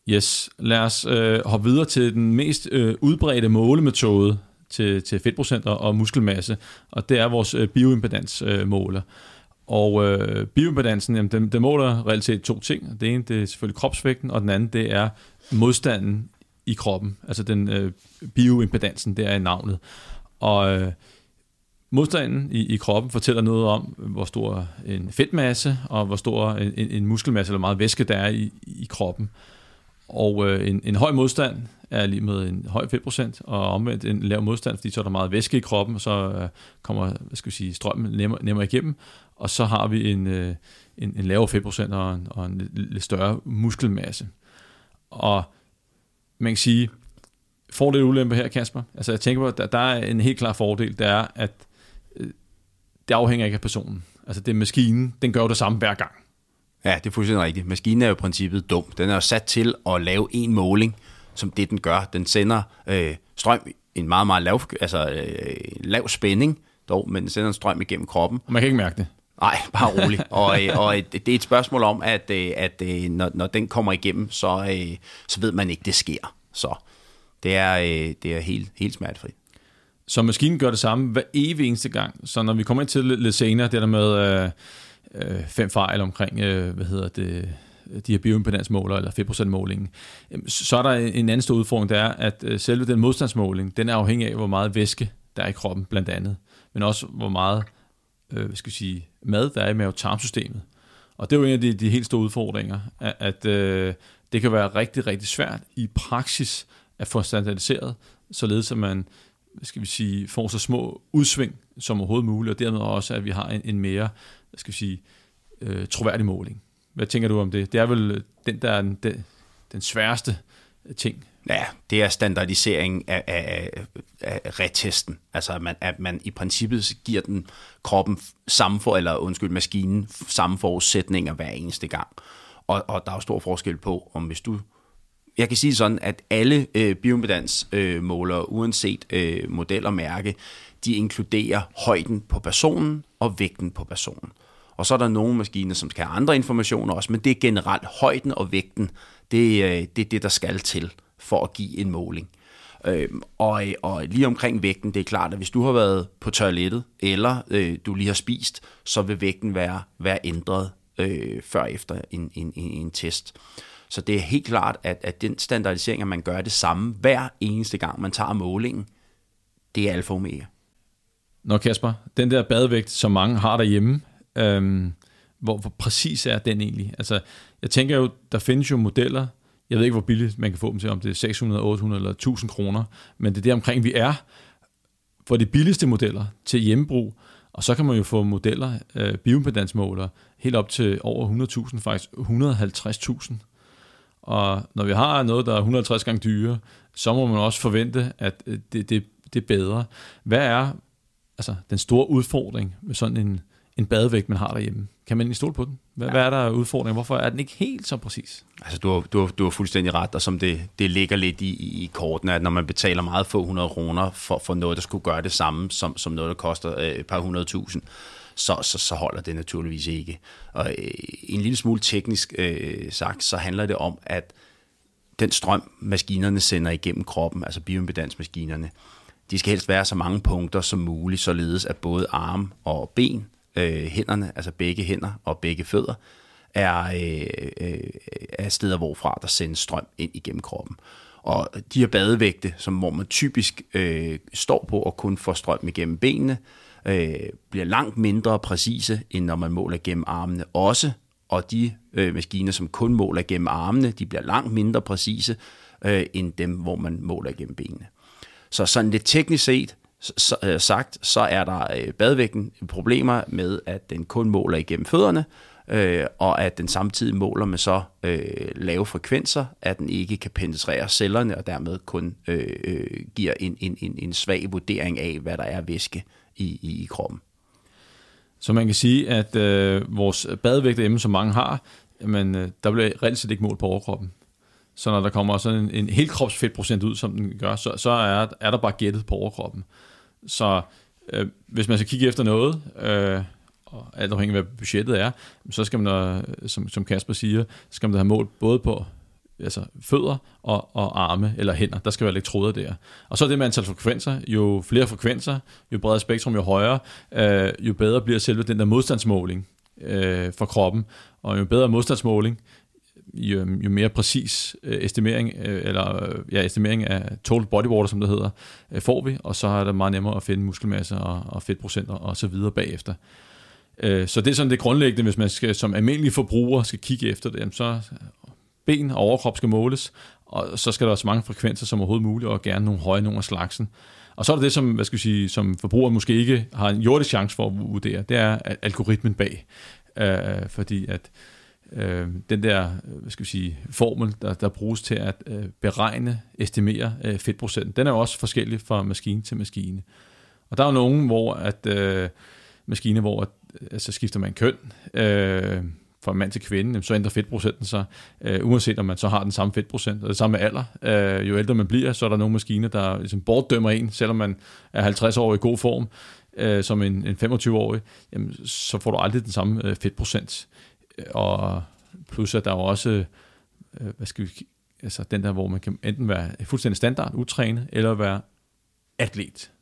Yes, lad os øh, hoppe videre til den mest øh, udbredte målemetode til, til fedtprocenter og muskelmasse, og det er vores øh, bioimpedansmåler. Øh, og øh, bioimpedansen, jamen, den, den måler reelt set to ting. Det ene det er selvfølgelig kropsvægten, og den anden det er modstanden i kroppen. Altså den øh, bioimpedansen, det er i navnet. Og øh, modstanden i, i kroppen fortæller noget om, hvor stor en fedtmasse og hvor stor en, en, en muskelmasse eller meget væske der er i, i kroppen. Og øh, en, en høj modstand er lige med en høj fedtprocent, og omvendt en lav modstand, fordi så er der meget væske i kroppen, og så øh, kommer hvad skal vi sige, strømmen nemmere, nemmere igennem, og så har vi en, øh, en, en lavere fedtprocent og en, og en lidt større muskelmasse. Og man kan sige, fordel og ulempe her, Kasper. Altså jeg tænker på, at der, der er en helt klar fordel, det er, at øh, det afhænger ikke af personen. Altså det er maskinen, den gør jo det samme hver gang. Ja, det er fuldstændig rigtigt. Maskinen er jo i princippet dum. Den er jo sat til at lave en måling, som det den gør. Den sender øh, strøm en meget, meget lav, altså, øh, lav spænding, dog, men den sender en strøm igennem kroppen. Man kan ikke mærke det. Nej, bare roligt. og, øh, og det er et spørgsmål om, at, øh, at øh, når, når den kommer igennem, så, så ved man ikke, det sker. Så det er, øh, det er helt, helt smertefrit. Så maskinen gør det samme hver evig eneste gang. Så når vi kommer ind til lidt senere, det der med øh, øh, fem fejl omkring, øh, hvad hedder det, de her bioimpedansmåler eller 5% målingen, så er der en anden stor udfordring, det er, at øh, selve den modstandsmåling, den er afhængig af, hvor meget væske der er i kroppen blandt andet, men også hvor meget øh, hvad skal jeg sige, mad, der er i mavetarmsystemet. Og det er jo en af de, de helt store udfordringer, at, at øh, det kan være rigtig, rigtig svært i praksis at få standardiseret, således at man hvad skal vi sige, får så små udsving som overhovedet muligt, og dermed også, at vi har en, en mere skal vi sige, øh, troværdig måling. Hvad tænker du om det? Det er vel øh, den, der er den, den sværeste ting Ja, det er standardisering af, af, af retesten. Altså, at man, at man i princippet giver den kroppen samme for, eller undskyld, maskinen samme forudsætninger hver eneste gang. Og, og der er jo stor forskel på, om hvis du jeg kan sige sådan, at alle øh, bioimpedansmålere, øh, uanset øh, model og mærke, de inkluderer højden på personen og vægten på personen. Og så er der nogle maskiner, som skal have andre informationer også, men det er generelt højden og vægten, det, øh, det er det, der skal til for at give en måling. Øh, og, og lige omkring vægten, det er klart, at hvis du har været på toilettet, eller øh, du lige har spist, så vil vægten være, være ændret øh, før efter en, en, en, en test. Så det er helt klart, at, at den standardisering, at man gør det samme hver eneste gang, man tager målingen, det er alfa og omega. Nå Kasper, den der badevægt, som mange har derhjemme, øhm, hvor, hvor præcis er den egentlig? Altså, jeg tænker jo, der findes jo modeller, jeg ved ikke, hvor billigt man kan få dem til, om det er 600, 800 eller 1000 kroner, men det er der omkring, vi er for de billigste modeller til hjemmebrug, og så kan man jo få modeller, øh, bioimpedansmåler, helt op til over 100.000, faktisk 150.000. Og når vi har noget, der er 150 gange dyrere, så må man også forvente, at øh, det, det, det er bedre. Hvad er altså, den store udfordring med sådan en, en badevægt, man har derhjemme? Kan man stole på den? Hvad, ja. hvad er der udfordring? Hvorfor er den ikke helt så præcis? Altså, du har, du har, du har fuldstændig ret, og som det, det ligger lidt i, i kortene, at når man betaler meget få hundrede kroner for, for noget, der skulle gøre det samme som, som noget, der koster øh, et par hundrede tusind, så, så, så holder det naturligvis ikke. Og øh, en lille smule teknisk øh, sagt, så handler det om, at den strøm, maskinerne sender igennem kroppen, altså bioimpedansmaskinerne, de skal helst være så mange punkter som muligt, således at både arm og ben øh, hænderne, altså begge hænder og begge fødder, er, øh, øh, er steder, hvorfra der sendes strøm ind igennem kroppen. Og de her badevægte, som hvor man typisk øh, står på og kun får strøm igennem benene, øh, bliver langt mindre præcise, end når man måler gennem armene også. Og de øh, maskiner, som kun måler gennem armene, de bliver langt mindre præcise, øh, end dem, hvor man måler gennem benene. Så sådan lidt teknisk set, så, øh, sagt, så er der øh, badvægten problemer med, at den kun måler igennem fødderne, øh, og at den samtidig måler med så øh, lave frekvenser, at den ikke kan penetrere cellerne, og dermed kun øh, øh, giver en, en, en, en svag vurdering af, hvad der er væske i, i, i kroppen. Så man kan sige, at øh, vores badvægt hjemme, som mange har, men øh, der bliver reelt set ikke målt på overkroppen. Så når der kommer sådan en, en helkropsfedtprocent ud, som den gør, så, så er, er der bare gættet på overkroppen. Så øh, hvis man skal kigge efter noget, øh, og alt afhængig af hvad budgettet er, så skal man, øh, som, som Kasper siger, skal man have mål både på altså fødder og, og arme eller hænder. Der skal være elektroder der. Og så er det med antal frekvenser. Jo flere frekvenser, jo bredere spektrum, jo højere, øh, jo bedre bliver selve den der modstandsmåling øh, for kroppen. Og jo bedre modstandsmåling, jo, jo mere præcis øh, estimering, øh, eller øh, ja, estimering af total body water, som det hedder, øh, får vi, og så er det meget nemmere at finde muskelmasse og, og fedtprocenter og så videre bagefter. Øh, så det er sådan det grundlæggende, hvis man skal, som almindelig forbruger skal kigge efter det, så ben og overkrop skal måles, og så skal der være så mange frekvenser som overhovedet muligt, og gerne nogle høje nogle af slagsen. Og så er der det, som, hvad skal vi sige, som forbrugeren måske ikke har en jordisk chance for at vurdere, det er algoritmen bag. Øh, fordi at øh, den der hvad skal vi sige, formel, der, der bruges til at øh, beregne, estimere øh, fedtprocenten, den er jo også forskellig fra maskine til maskine. Og der er jo nogen, hvor at øh, maskine, hvor at, altså skifter man køn, øh, fra mand til kvinde, så ændrer fedtprocenten sig, øh, uanset om man så har den samme fedtprocent. Og det samme alder. Øh, jo ældre man bliver, så er der nogle maskiner, der ligesom bortdømmer en, selvom man er 50 år i god form, øh, som en, en 25-årig, jamen, så får du aldrig den samme øh, fedtprocent. Og plus at der er jo også, øh, hvad skal vi, altså den der, hvor man kan enten være fuldstændig standard, utrænet, eller være atlet.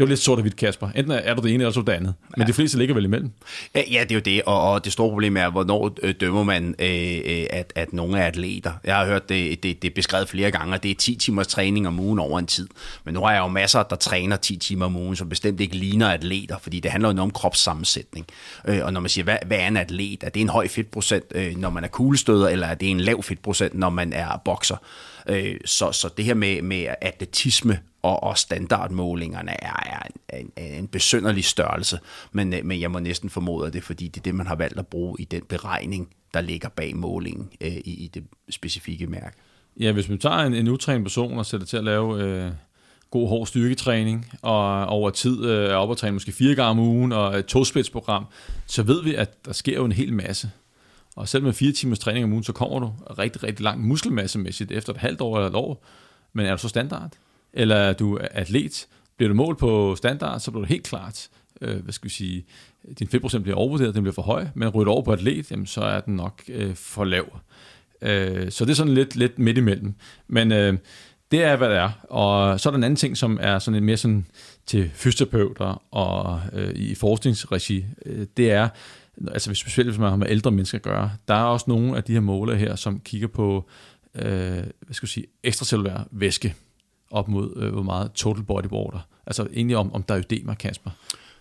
Det er jo lidt sort og hvidt, Kasper. Enten er du det ene, eller så det andet. Men ja. de fleste ligger vel imellem. Ja, det er jo det, og, og det store problem er, hvornår øh, dømmer man, øh, øh, at, at nogle er atleter. Jeg har hørt det, det, det beskrevet flere gange, at det er 10 timers træning om ugen over en tid. Men nu har jeg jo masser, der træner 10 timer om ugen, som bestemt ikke ligner atleter, fordi det handler jo om kropssammensætning. Og når man siger, hvad, hvad er en atlet? Er det en høj fedtprocent, når man er kuglestøder, eller er det en lav fedtprocent, når man er bokser? Så, så det her med, med atletisme og, og standardmålingerne er, er en, en, en besønderlig størrelse, men, øh, men jeg må næsten formode, at det er fordi, det er det, man har valgt at bruge i den beregning, der ligger bag målingen øh, i, i det specifikke mærke. Ja, hvis man tager en, en utrænet person og sætter til at lave øh, god hård styrketræning, og over tid øh, er op at træne måske fire gange om ugen, og et togspidsprogram, så ved vi, at der sker jo en hel masse. Og selv med fire timers træning om ugen, så kommer du rigtig, rigtig langt muskelmassemæssigt efter et halvt år eller et år. Men er du så standard? Eller er du atlet, bliver du målt på standard, så bliver du helt klart, øh, hvad skal vi sige, din fedtprocent bliver overvurderet, den bliver for høj, men ryger du over på atlet, jamen, så er den nok øh, for lav. Øh, så det er sådan lidt, lidt midt imellem. Men øh, det er, hvad det er. Og så er der en anden ting, som er sådan lidt mere sådan til fysioterapeuter og øh, i forskningsregi. Øh, det er, altså specielt hvis man har med ældre mennesker at gøre, der er også nogle af de her måler her, som kigger på, øh, hvad skal jeg sige, ekstracellulær væske op mod, øh, hvor meget total body water. Altså egentlig om, om der er ødemer, Kasper.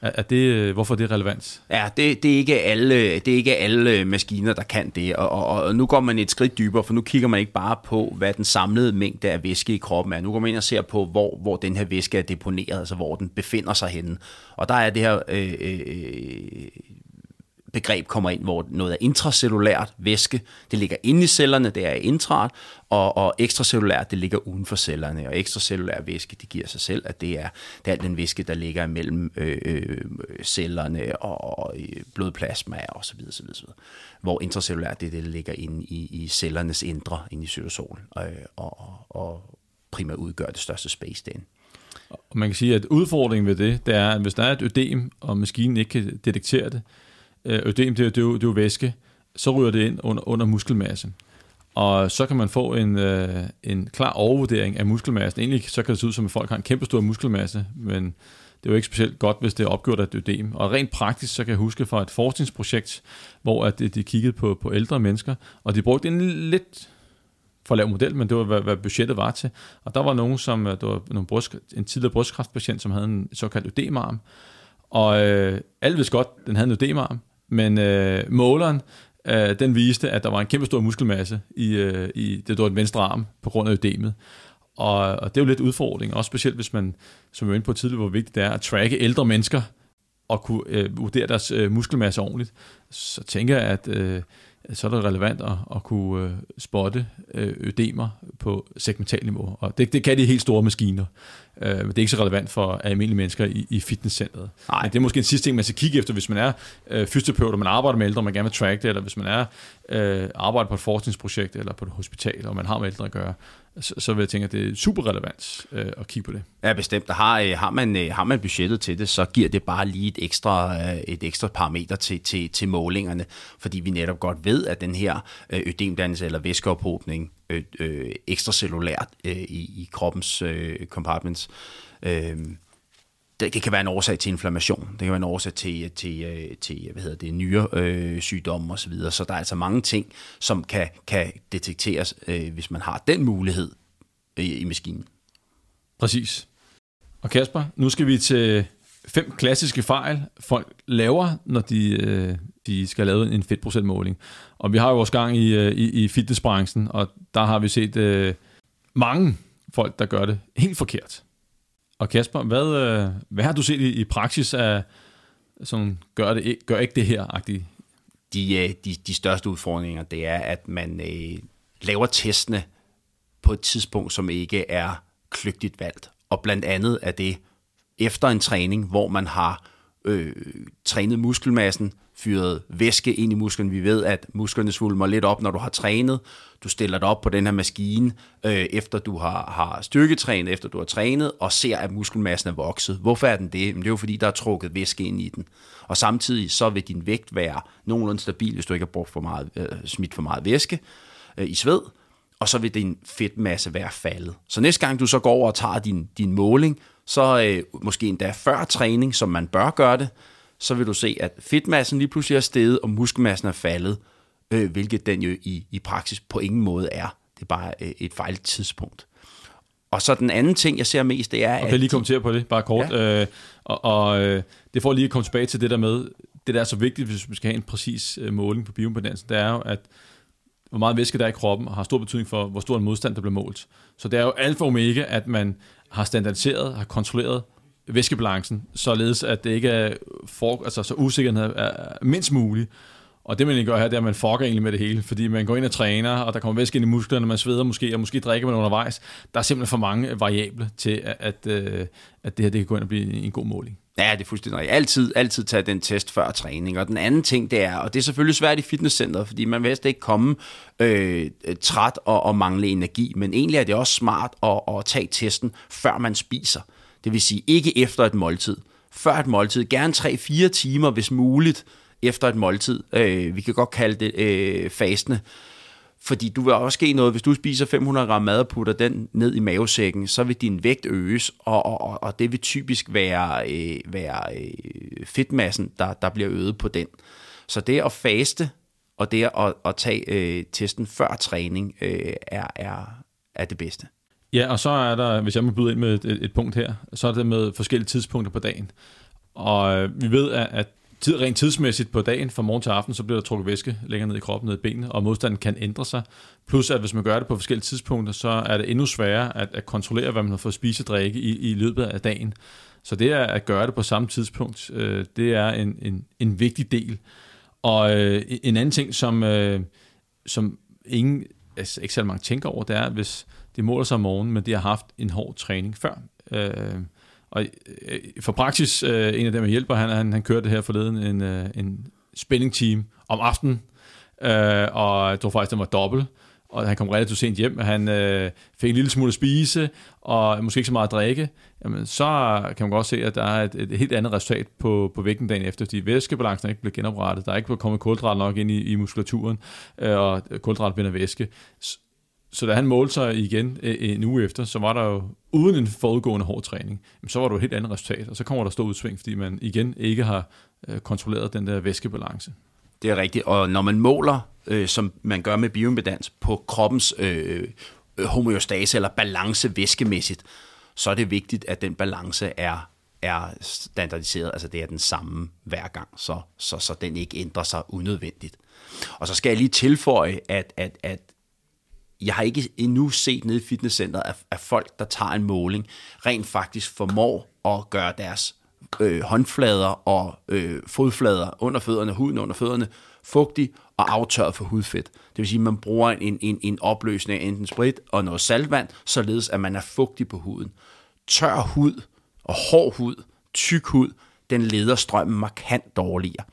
Er, er det, øh, hvorfor er det relevant? Ja, det, det, er ikke alle, det er ikke alle maskiner, der kan det, og, og, og nu går man et skridt dybere, for nu kigger man ikke bare på, hvad den samlede mængde af væske i kroppen er. Nu går man ind og ser på, hvor, hvor den her væske er deponeret, altså hvor den befinder sig henne. Og der er det her øh, øh, øh begreb kommer ind, hvor noget er intracellulært væske, det ligger inde i cellerne, det er intrat, og, og ekstracellulært, det ligger uden for cellerne, og ekstracellulær væske, det giver sig selv, at det er, det er al den væske, der ligger mellem øh, øh, cellerne og, og øh, blodplasma og så videre, så videre, så videre. Hvor intracellulært, det er det, der ligger inde i, i cellernes indre, inde i cytosolen, øh, og, og, og primært udgør det største space derinde. Og man kan sige, at udfordringen ved det, det er, at hvis der er et ødem, og maskinen ikke kan detektere det, øh, ødem, det er, det, er jo, det er jo væske, så ryger det ind under, under muskelmasse. Og så kan man få en, øh, en klar overvurdering af muskelmassen. Egentlig så kan det se ud som, at folk har en kæmpe stor muskelmasse, men det er jo ikke specielt godt, hvis det er opgjort af et ødem. Og rent praktisk, så kan jeg huske fra et forskningsprojekt, hvor at øh, de, kiggede på, på ældre mennesker, og de brugte en lidt for lav model, men det var, hvad, hvad budgettet var til. Og der var nogen, som, øh, der var nogle bryst, en tidligere brystkræftpatient, som havde en såkaldt ødemarm. Og øh, alle vidste godt, den havde en ødemarm, men øh, måleren, øh, den viste, at der var en kæmpe stor muskelmasse i, øh, i det, var venstre arm på grund af ødemet. Og, og det er jo lidt udfordring, også specielt hvis man, som vi var inde på tidligere, hvor vigtigt det er at tracke ældre mennesker og kunne øh, vurdere deres øh, muskelmasse ordentligt, så tænker jeg, at øh, så er det relevant at, at kunne øh, spotte øh, ødemer på segmentalniveau. Og det, det kan de helt store maskiner. Øh, det er ikke så relevant for almindelige mennesker i, i fitnesscenteret. Nej. Men det er måske en sidste ting, man skal kigge efter, hvis man er øh, fysioterapeut, og man arbejder med ældre, og man gerne vil track det, eller hvis man er øh, arbejder på et forskningsprojekt, eller på et hospital, og man har med ældre at gøre, så, så vil jeg tænke, at det er super relevant øh, at kigge på det. Ja, bestemt. Der har, øh, har, man, øh, har man budgettet til det, så giver det bare lige et ekstra, øh, et ekstra parameter til, til, til målingerne, fordi vi netop godt ved, at den her øh, ødemdannelse eller væskeophobning øh, øh, ekstracellulært øh, i, i kroppens øh, compartments, øh, det, det kan være en årsag til inflammation, det kan være en årsag til, til, øh, til hvad hedder det, nyre øh, sygdomme osv. Så, så der er altså mange ting, som kan, kan detekteres, øh, hvis man har den mulighed øh, i maskinen. Præcis. Og Kasper, nu skal vi til fem klassiske fejl, folk laver, når de, øh, de skal lave en fedtprocentmåling. Og vi har jo vores gang i, øh, i, i fitnessbranchen, og der har vi set øh, mange folk, der gør det helt forkert. Og Kasper, hvad, øh, hvad har du set i, i praksis af, som gør, det, gør ikke det her-agtigt? De, øh, de, de største udfordringer, det er, at man øh, laver testene på et tidspunkt, som ikke er kløgtigt valgt. Og blandt andet er det efter en træning, hvor man har øh, trænet muskelmassen, fyret væske ind i musklerne. Vi ved, at musklerne svulmer lidt op, når du har trænet. Du stiller dig op på den her maskine, øh, efter du har, har styrketrænet, efter du har trænet, og ser, at muskelmassen er vokset. Hvorfor er den det? det er jo fordi, der er trukket væske ind i den. Og samtidig så vil din vægt være nogenlunde stabil, hvis du ikke har brugt for meget, øh, smidt for meget væske øh, i sved, og så vil din fedtmasse være faldet. Så næste gang du så går over og tager din, din måling, så øh, måske endda før træning, som man bør gøre det, så vil du se, at fedtmassen lige pludselig er steget, og muskelmassen er faldet, øh, hvilket den jo i, i praksis på ingen måde er. Det er bare øh, et fejl tidspunkt. Og så den anden ting, jeg ser mest, det er... Og kan jeg lige kommentere på det, bare kort. Ja. Øh, og og øh, det får lige at komme tilbage til det der med, det der er så vigtigt, hvis vi skal have en præcis øh, måling på bioimpedansen, det er jo, at hvor meget væske der er i kroppen, har stor betydning for, hvor stor en modstand, der bliver målt. Så det er jo alfa og omega, at man har standardiseret, har kontrolleret væskebalancen, således at det ikke er for, altså, så usikkerhed er mindst mulig. Og det man egentlig gør her, det er, at man fucker egentlig med det hele, fordi man går ind og træner, og der kommer væske ind i musklerne, man sveder måske, og måske drikker man undervejs. Der er simpelthen for mange variable til, at, at, øh, at det her det kan gå ind og blive en god måling. Ja, det er fuldstændig rigtigt. Altid, altid tage den test før træning. Og den anden ting, det er, og det er selvfølgelig svært i fitnesscenteret, fordi man vil ikke komme øh, træt og, og mangle energi, men egentlig er det også smart at, at tage testen, før man spiser. Det vil sige ikke efter et måltid. Før et måltid. Gerne 3-4 timer, hvis muligt, efter et måltid. Øh, vi kan godt kalde det øh, fastende. Fordi du vil også ske noget, hvis du spiser 500 gram mad og putter den ned i mavesækken, så vil din vægt øges, og, og, og det vil typisk være, øh, være øh, fedtmassen, der, der bliver øget på den. Så det at faste, og det at, at tage øh, testen før træning, øh, er, er, er det bedste. Ja, og så er der, hvis jeg må byde ind med et, et punkt her, så er det med forskellige tidspunkter på dagen. Og øh, vi ved, at, at tid, rent tidsmæssigt på dagen, fra morgen til aften, så bliver der trukket væske længere ned i kroppen, ned i benene, og modstanden kan ændre sig. Plus at hvis man gør det på forskellige tidspunkter, så er det endnu sværere at, at kontrollere, hvad man har fået spise og drikke i, i løbet af dagen. Så det er at gøre det på samme tidspunkt, øh, det er en, en, en vigtig del. Og øh, en anden ting, som, øh, som ingen, altså ikke særlig mange tænker over, det er, hvis de måler sig om morgenen, men de har haft en hård træning før. Øh, og øh, for praksis, øh, en af dem, jeg hjælper, han, han, han kørte det her forleden, en, øh, en spinning team om aftenen, øh, og jeg tror faktisk, den var dobbelt, og han kom relativt sent hjem, han øh, fik en lille smule at spise, og måske ikke så meget at drikke, jamen, så kan man godt se, at der er et, et helt andet resultat på, på vægten dagen efter, fordi væskebalancen er ikke blevet genoprettet, der er ikke kommet kulhydrat nok ind i, i muskulaturen, øh, og kulhydrat binder væske. Så da han målte sig igen øh, øh, en uge efter, så var der jo uden en forudgående hård træning, så var der jo et helt andet resultat, og så kommer der stor udsving, fordi man igen ikke har øh, kontrolleret den der væskebalance. Det er rigtigt, og når man måler, øh, som man gør med bioimpedans, på kroppens øh, homeostase eller balance væskemæssigt, så er det vigtigt, at den balance er er standardiseret, altså det er den samme hver gang, så, så, så den ikke ændrer sig unødvendigt. Og så skal jeg lige tilføje, at, at, at jeg har ikke endnu set nede i fitnesscenteret, at, at folk, der tager en måling, rent faktisk formår at gøre deres øh, håndflader og øh, fodflader under fødderne, huden under fødderne, fugtig og aftørret for hudfedt. Det vil sige, at man bruger en, en, en opløsning af enten sprit og noget saltvand, således at man er fugtig på huden. Tør hud og hård hud, tyk hud, den leder strømmen markant dårligere.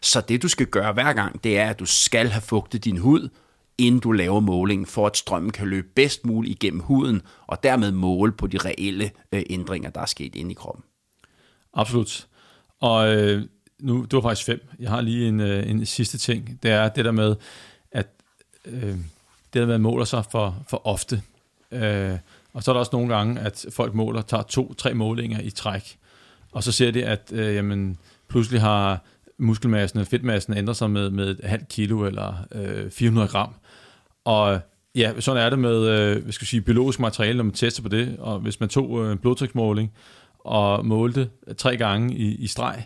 Så det du skal gøre hver gang, det er, at du skal have fugtet din hud, inden du laver målingen, for at strømmen kan løbe bedst muligt igennem huden, og dermed måle på de reelle øh, ændringer, der er sket inde i kroppen. Absolut. Og øh, nu, du var faktisk fem. Jeg har lige en, øh, en sidste ting. Det er det der med, at øh, det der med at måler sig for, for ofte. Øh, og så er der også nogle gange, at folk måler, tager to, tre målinger i træk. og så ser de, at øh, jamen, pludselig har muskelmassen eller fedtmassen ændret sig med, med et halvt kilo eller øh, 400 gram. Og ja, sådan er det med øh, hvad skal jeg sige, biologisk materiale, når man tester på det. Og hvis man tog øh, en blodtryksmåling og målte tre gange i, i streg,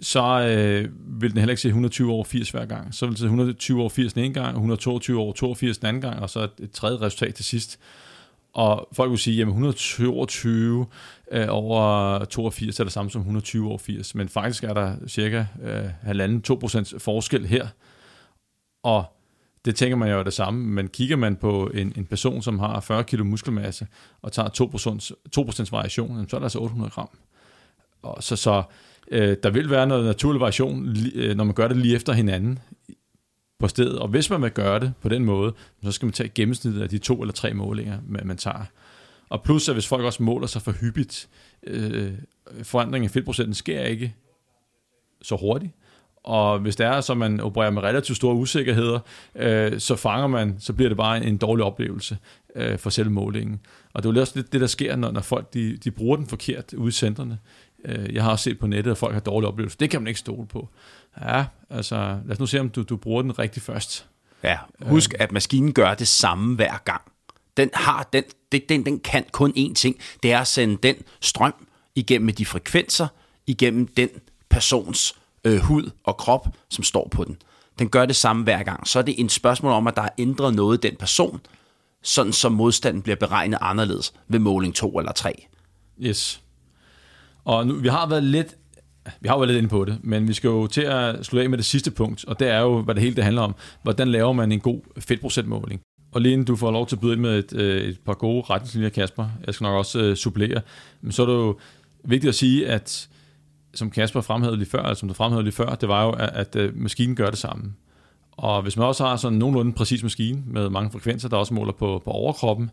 så øh, vil den heller ikke se 120 over 80 hver gang. Så vil den se 120 over 80 den ene gang, 122 over 82 den anden gang, og så et, et tredje resultat til sidst. Og folk vil sige, at 122 øh, over 82 er det samme som 120 over 80, men faktisk er der cirka øh, halvanden 2% forskel her. Og det tænker man jo er det samme, men kigger man på en, en person, som har 40 kilo muskelmasse, og tager 2%, 2% variation, så er der altså 800 gram. Og så, så øh, der vil være noget naturlig variation, øh, når man gør det lige efter hinanden på stedet. Og hvis man vil gøre det på den måde, så skal man tage gennemsnittet af de to eller tre målinger, man tager. Og plus, at hvis folk også måler sig for hyppigt, øh, forandringen i fedtprocenten sker ikke så hurtigt. Og hvis det er, så man opererer med relativt store usikkerheder, øh, så fanger man, så bliver det bare en dårlig oplevelse øh, for selve målingen. Og det er jo også det, det der sker, når, når folk de, de bruger den forkert ude i centrene. Øh, jeg har også set på nettet, at folk har dårlige oplevelser. Det kan man ikke stole på. Ja, altså lad os nu se, om du, du bruger den rigtig først. Ja, husk, at maskinen gør det samme hver gang. Den har den, den, den kan kun én ting. Det er at sende den strøm igennem de frekvenser, igennem den persons øh, hud og krop, som står på den. Den gør det samme hver gang. Så er det en spørgsmål om, at der er ændret noget i den person, sådan som modstanden bliver beregnet anderledes ved måling 2 eller 3. Yes. Og nu, vi har været lidt vi har været lidt inde på det, men vi skal jo til at slutte af med det sidste punkt, og det er jo, hvad det hele det handler om. Hvordan laver man en god fedtprocentmåling? Og lige du får lov til at byde ind med et, øh, et par gode retningslinjer, Kasper. Jeg skal nok også øh, supplere. Men så er det jo vigtigt at sige, at som Kasper fremhævede lige før, eller som du fremhævede lige før, det var jo, at, at øh, maskinen gør det samme. Og hvis man også har sådan nogenlunde præcis maskine med mange frekvenser, der også måler på, på overkroppen,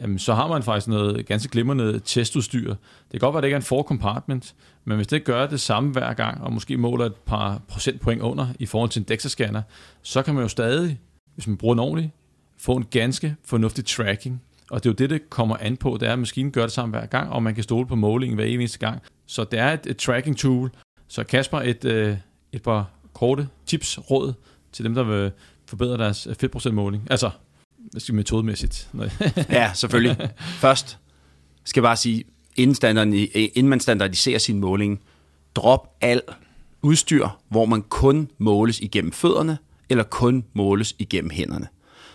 jamen, så har man faktisk noget ganske glimrende testudstyr. Det kan godt være, at det ikke er en for compartment, men hvis det gør det samme hver gang, og måske måler et par procentpoint under i forhold til en DEXA-scanner, så kan man jo stadig, hvis man bruger den ordentligt, få en ganske fornuftig tracking. Og det er jo det, det kommer an på, det er, at maskinen gør det samme hver gang, og man kan stole på målingen hver eneste gang. Så det er et, et tracking tool. Så Kasper, et, øh, et par korte tips, råd til dem, der vil forbedre deres øh, fedtprocentmåling. Altså, hvad skal metodemæssigt? ja, selvfølgelig. Først skal jeg bare sige, inden, inden man standardiserer sin måling, drop al udstyr, hvor man kun måles igennem fødderne, eller kun måles igennem hænderne.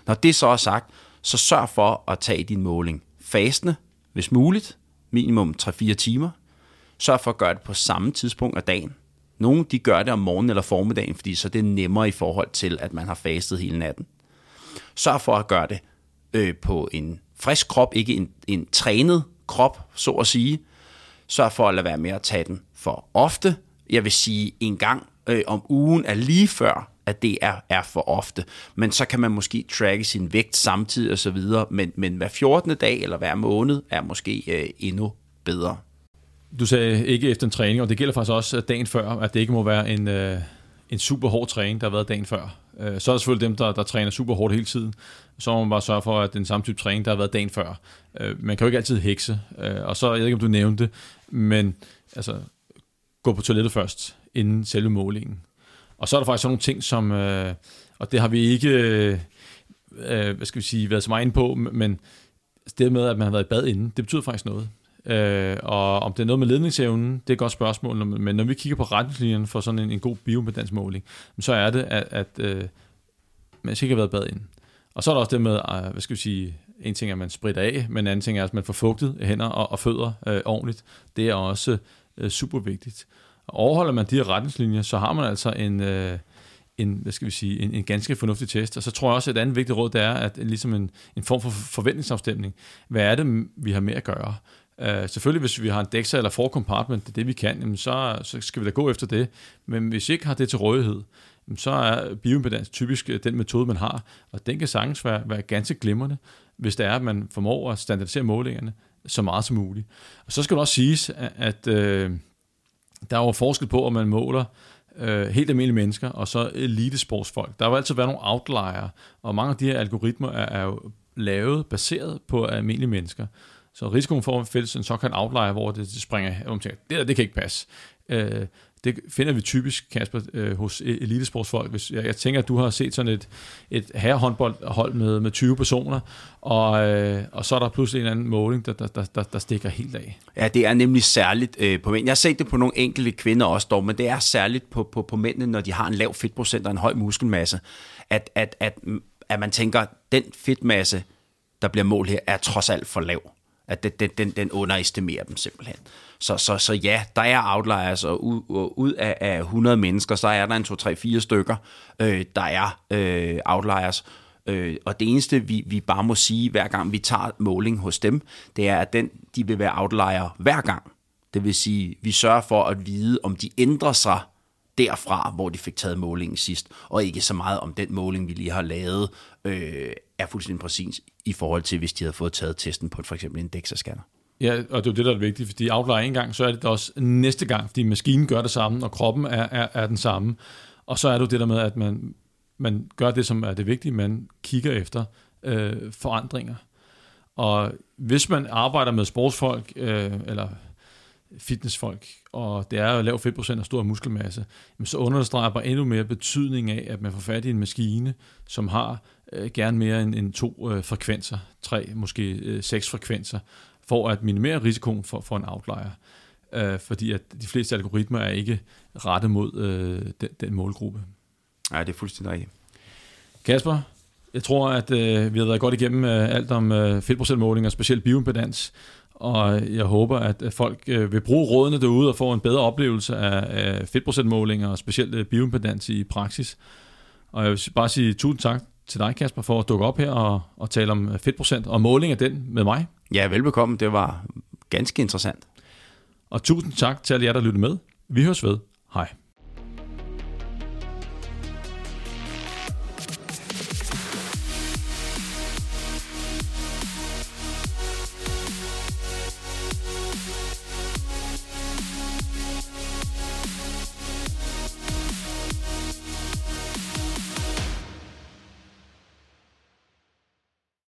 Når det så er sagt, så sørg for at tage din måling fastende, hvis muligt, minimum 3-4 timer. Sørg for at gøre det på samme tidspunkt af dagen. Nogle de gør det om morgenen eller formiddagen, fordi så det er nemmere i forhold til, at man har fastet hele natten. Sørg for at gøre det øh, på en frisk krop, ikke en, en trænet krop, så at sige. Sørg for at lade være med at tage den for ofte. Jeg vil sige, en gang øh, om ugen er lige før, at det er, er for ofte. Men så kan man måske tracke sin vægt samtidig og så videre, men, men hver 14. dag eller hver måned er måske øh, endnu bedre. Du sagde ikke efter en træning, og det gælder faktisk også dagen før, at det ikke må være en, øh, en super hård træning, der har været dagen før. Øh, så er der selvfølgelig dem, der, der træner super hårdt hele tiden. Så må man bare sørge for, at den samme type træning, der har været dagen før. Øh, man kan jo ikke altid hekse. Øh, og så, jeg ved ikke, om du nævnte det, men altså, gå på toilettet først, inden selve målingen. Og så er der faktisk sådan nogle ting, som, øh, og det har vi ikke, øh, øh hvad skal vi sige, været så meget inde på, men det med, at man har været i bad inden, det betyder faktisk noget. Øh, og om det er noget med ledningsevnen, det er et godt spørgsmål, men når vi kigger på retningslinjerne for sådan en, en god bioimpedansmåling, så er det, at, at øh, man skal ikke have været bad inden. Og så er der også det med, øh, hvad skal vi sige, en ting er, at man spritter af, men en anden ting er, at man får fugtet hænder og, og fødder øh, ordentligt. Det er også øh, super vigtigt. Og overholder man de her retningslinjer, så har man altså en, øh, en, hvad skal vi sige, en, en ganske fornuftig test. Og så tror jeg også, at et andet vigtigt råd, det er, at ligesom en, en form for forventningsafstemning. Hvad er det, vi har med at gøre? Uh, selvfølgelig, hvis vi har en DEXA eller forkompartment, det er det, vi kan, jamen så, så skal vi da gå efter det. Men hvis vi ikke har det til rådighed, så er bioimpedans typisk øh, den metode, man har, og den kan sagtens være, være ganske glimrende, hvis det er, at man formår at standardisere målingerne så meget som muligt. Og så skal det også siges, at, at uh, der er jo forskel på, om man måler øh, helt almindelige mennesker, og så elitesportsfolk. Der vil altid være nogle outlier, og mange af de her algoritmer er, er jo lavet baseret på almindelige mennesker. Så risikoen for at fælles en såkaldt outlier, hvor det, det springer, hvor man tænker, det der, det kan ikke passe. Øh, det finder vi typisk, Kasper, øh, hos e- elitesportsfolk. Hvis, jeg, jeg tænker, at du har set sådan et, et herrehåndboldhold med, med 20 personer, og, øh, og så er der pludselig en anden måling, der, der, der, der stikker helt af. Ja, det er nemlig særligt øh, på mænd. Jeg har set det på nogle enkelte kvinder også dog, men det er særligt på, på, på mændene, når de har en lav fedtprocent og en høj muskelmasse, at, at, at, at man tænker, at den fedtmasse, der bliver målt her, er trods alt for lav. At den, den, den underestimerer dem simpelthen. Så, så, så ja, der er outliers, og ud, ud af, af 100 mennesker, så er der en 2-3-4 stykker, øh, der er øh, outliers. Øh, og det eneste, vi, vi bare må sige, hver gang vi tager måling hos dem, det er, at den, de vil være outlier hver gang. Det vil sige, vi sørger for at vide, om de ændrer sig derfra, hvor de fik taget målingen sidst, og ikke så meget om den måling, vi lige har lavet, øh, er fuldstændig præcis i forhold til, hvis de havde fået taget testen på for eksempel en DEXA-scanner. Ja, og det er jo det, der er vigtigt, fordi outlier en gang, så er det også næste gang, fordi maskinen gør det samme, og kroppen er, er, er den samme. Og så er det jo det der med, at man, man gør det, som er det vigtige, man kigger efter øh, forandringer. Og hvis man arbejder med sportsfolk, øh, eller fitnessfolk, og det er jo lav fedtprocent og stor muskelmasse, så understreger bare endnu mere betydning af, at man får fat i en maskine, som har øh, gerne mere end, end to øh, frekvenser, tre, måske øh, seks frekvenser, for at minimere risikoen for, for en outlier. Øh, fordi at de fleste algoritmer er ikke rettet mod øh, den, den målgruppe. Ja, det er fuldstændig rigtigt. Kasper, jeg tror, at øh, vi har været godt igennem øh, alt om øh, fedtprocentmåling og specielt bioimpedans, og jeg håber, at folk øh, vil bruge rådene derude og få en bedre oplevelse af, af fedtprocentmålinger og specielt øh, bioimpedans i praksis. Og jeg vil bare sige tusind tak til dig, Kasper, for at dukke op her og, og tale om fedtprocent og måling af den med mig. Ja, velbekomme. Det var ganske interessant. Og tusind tak til alle jer, der lyttede med. Vi høres ved. Hej.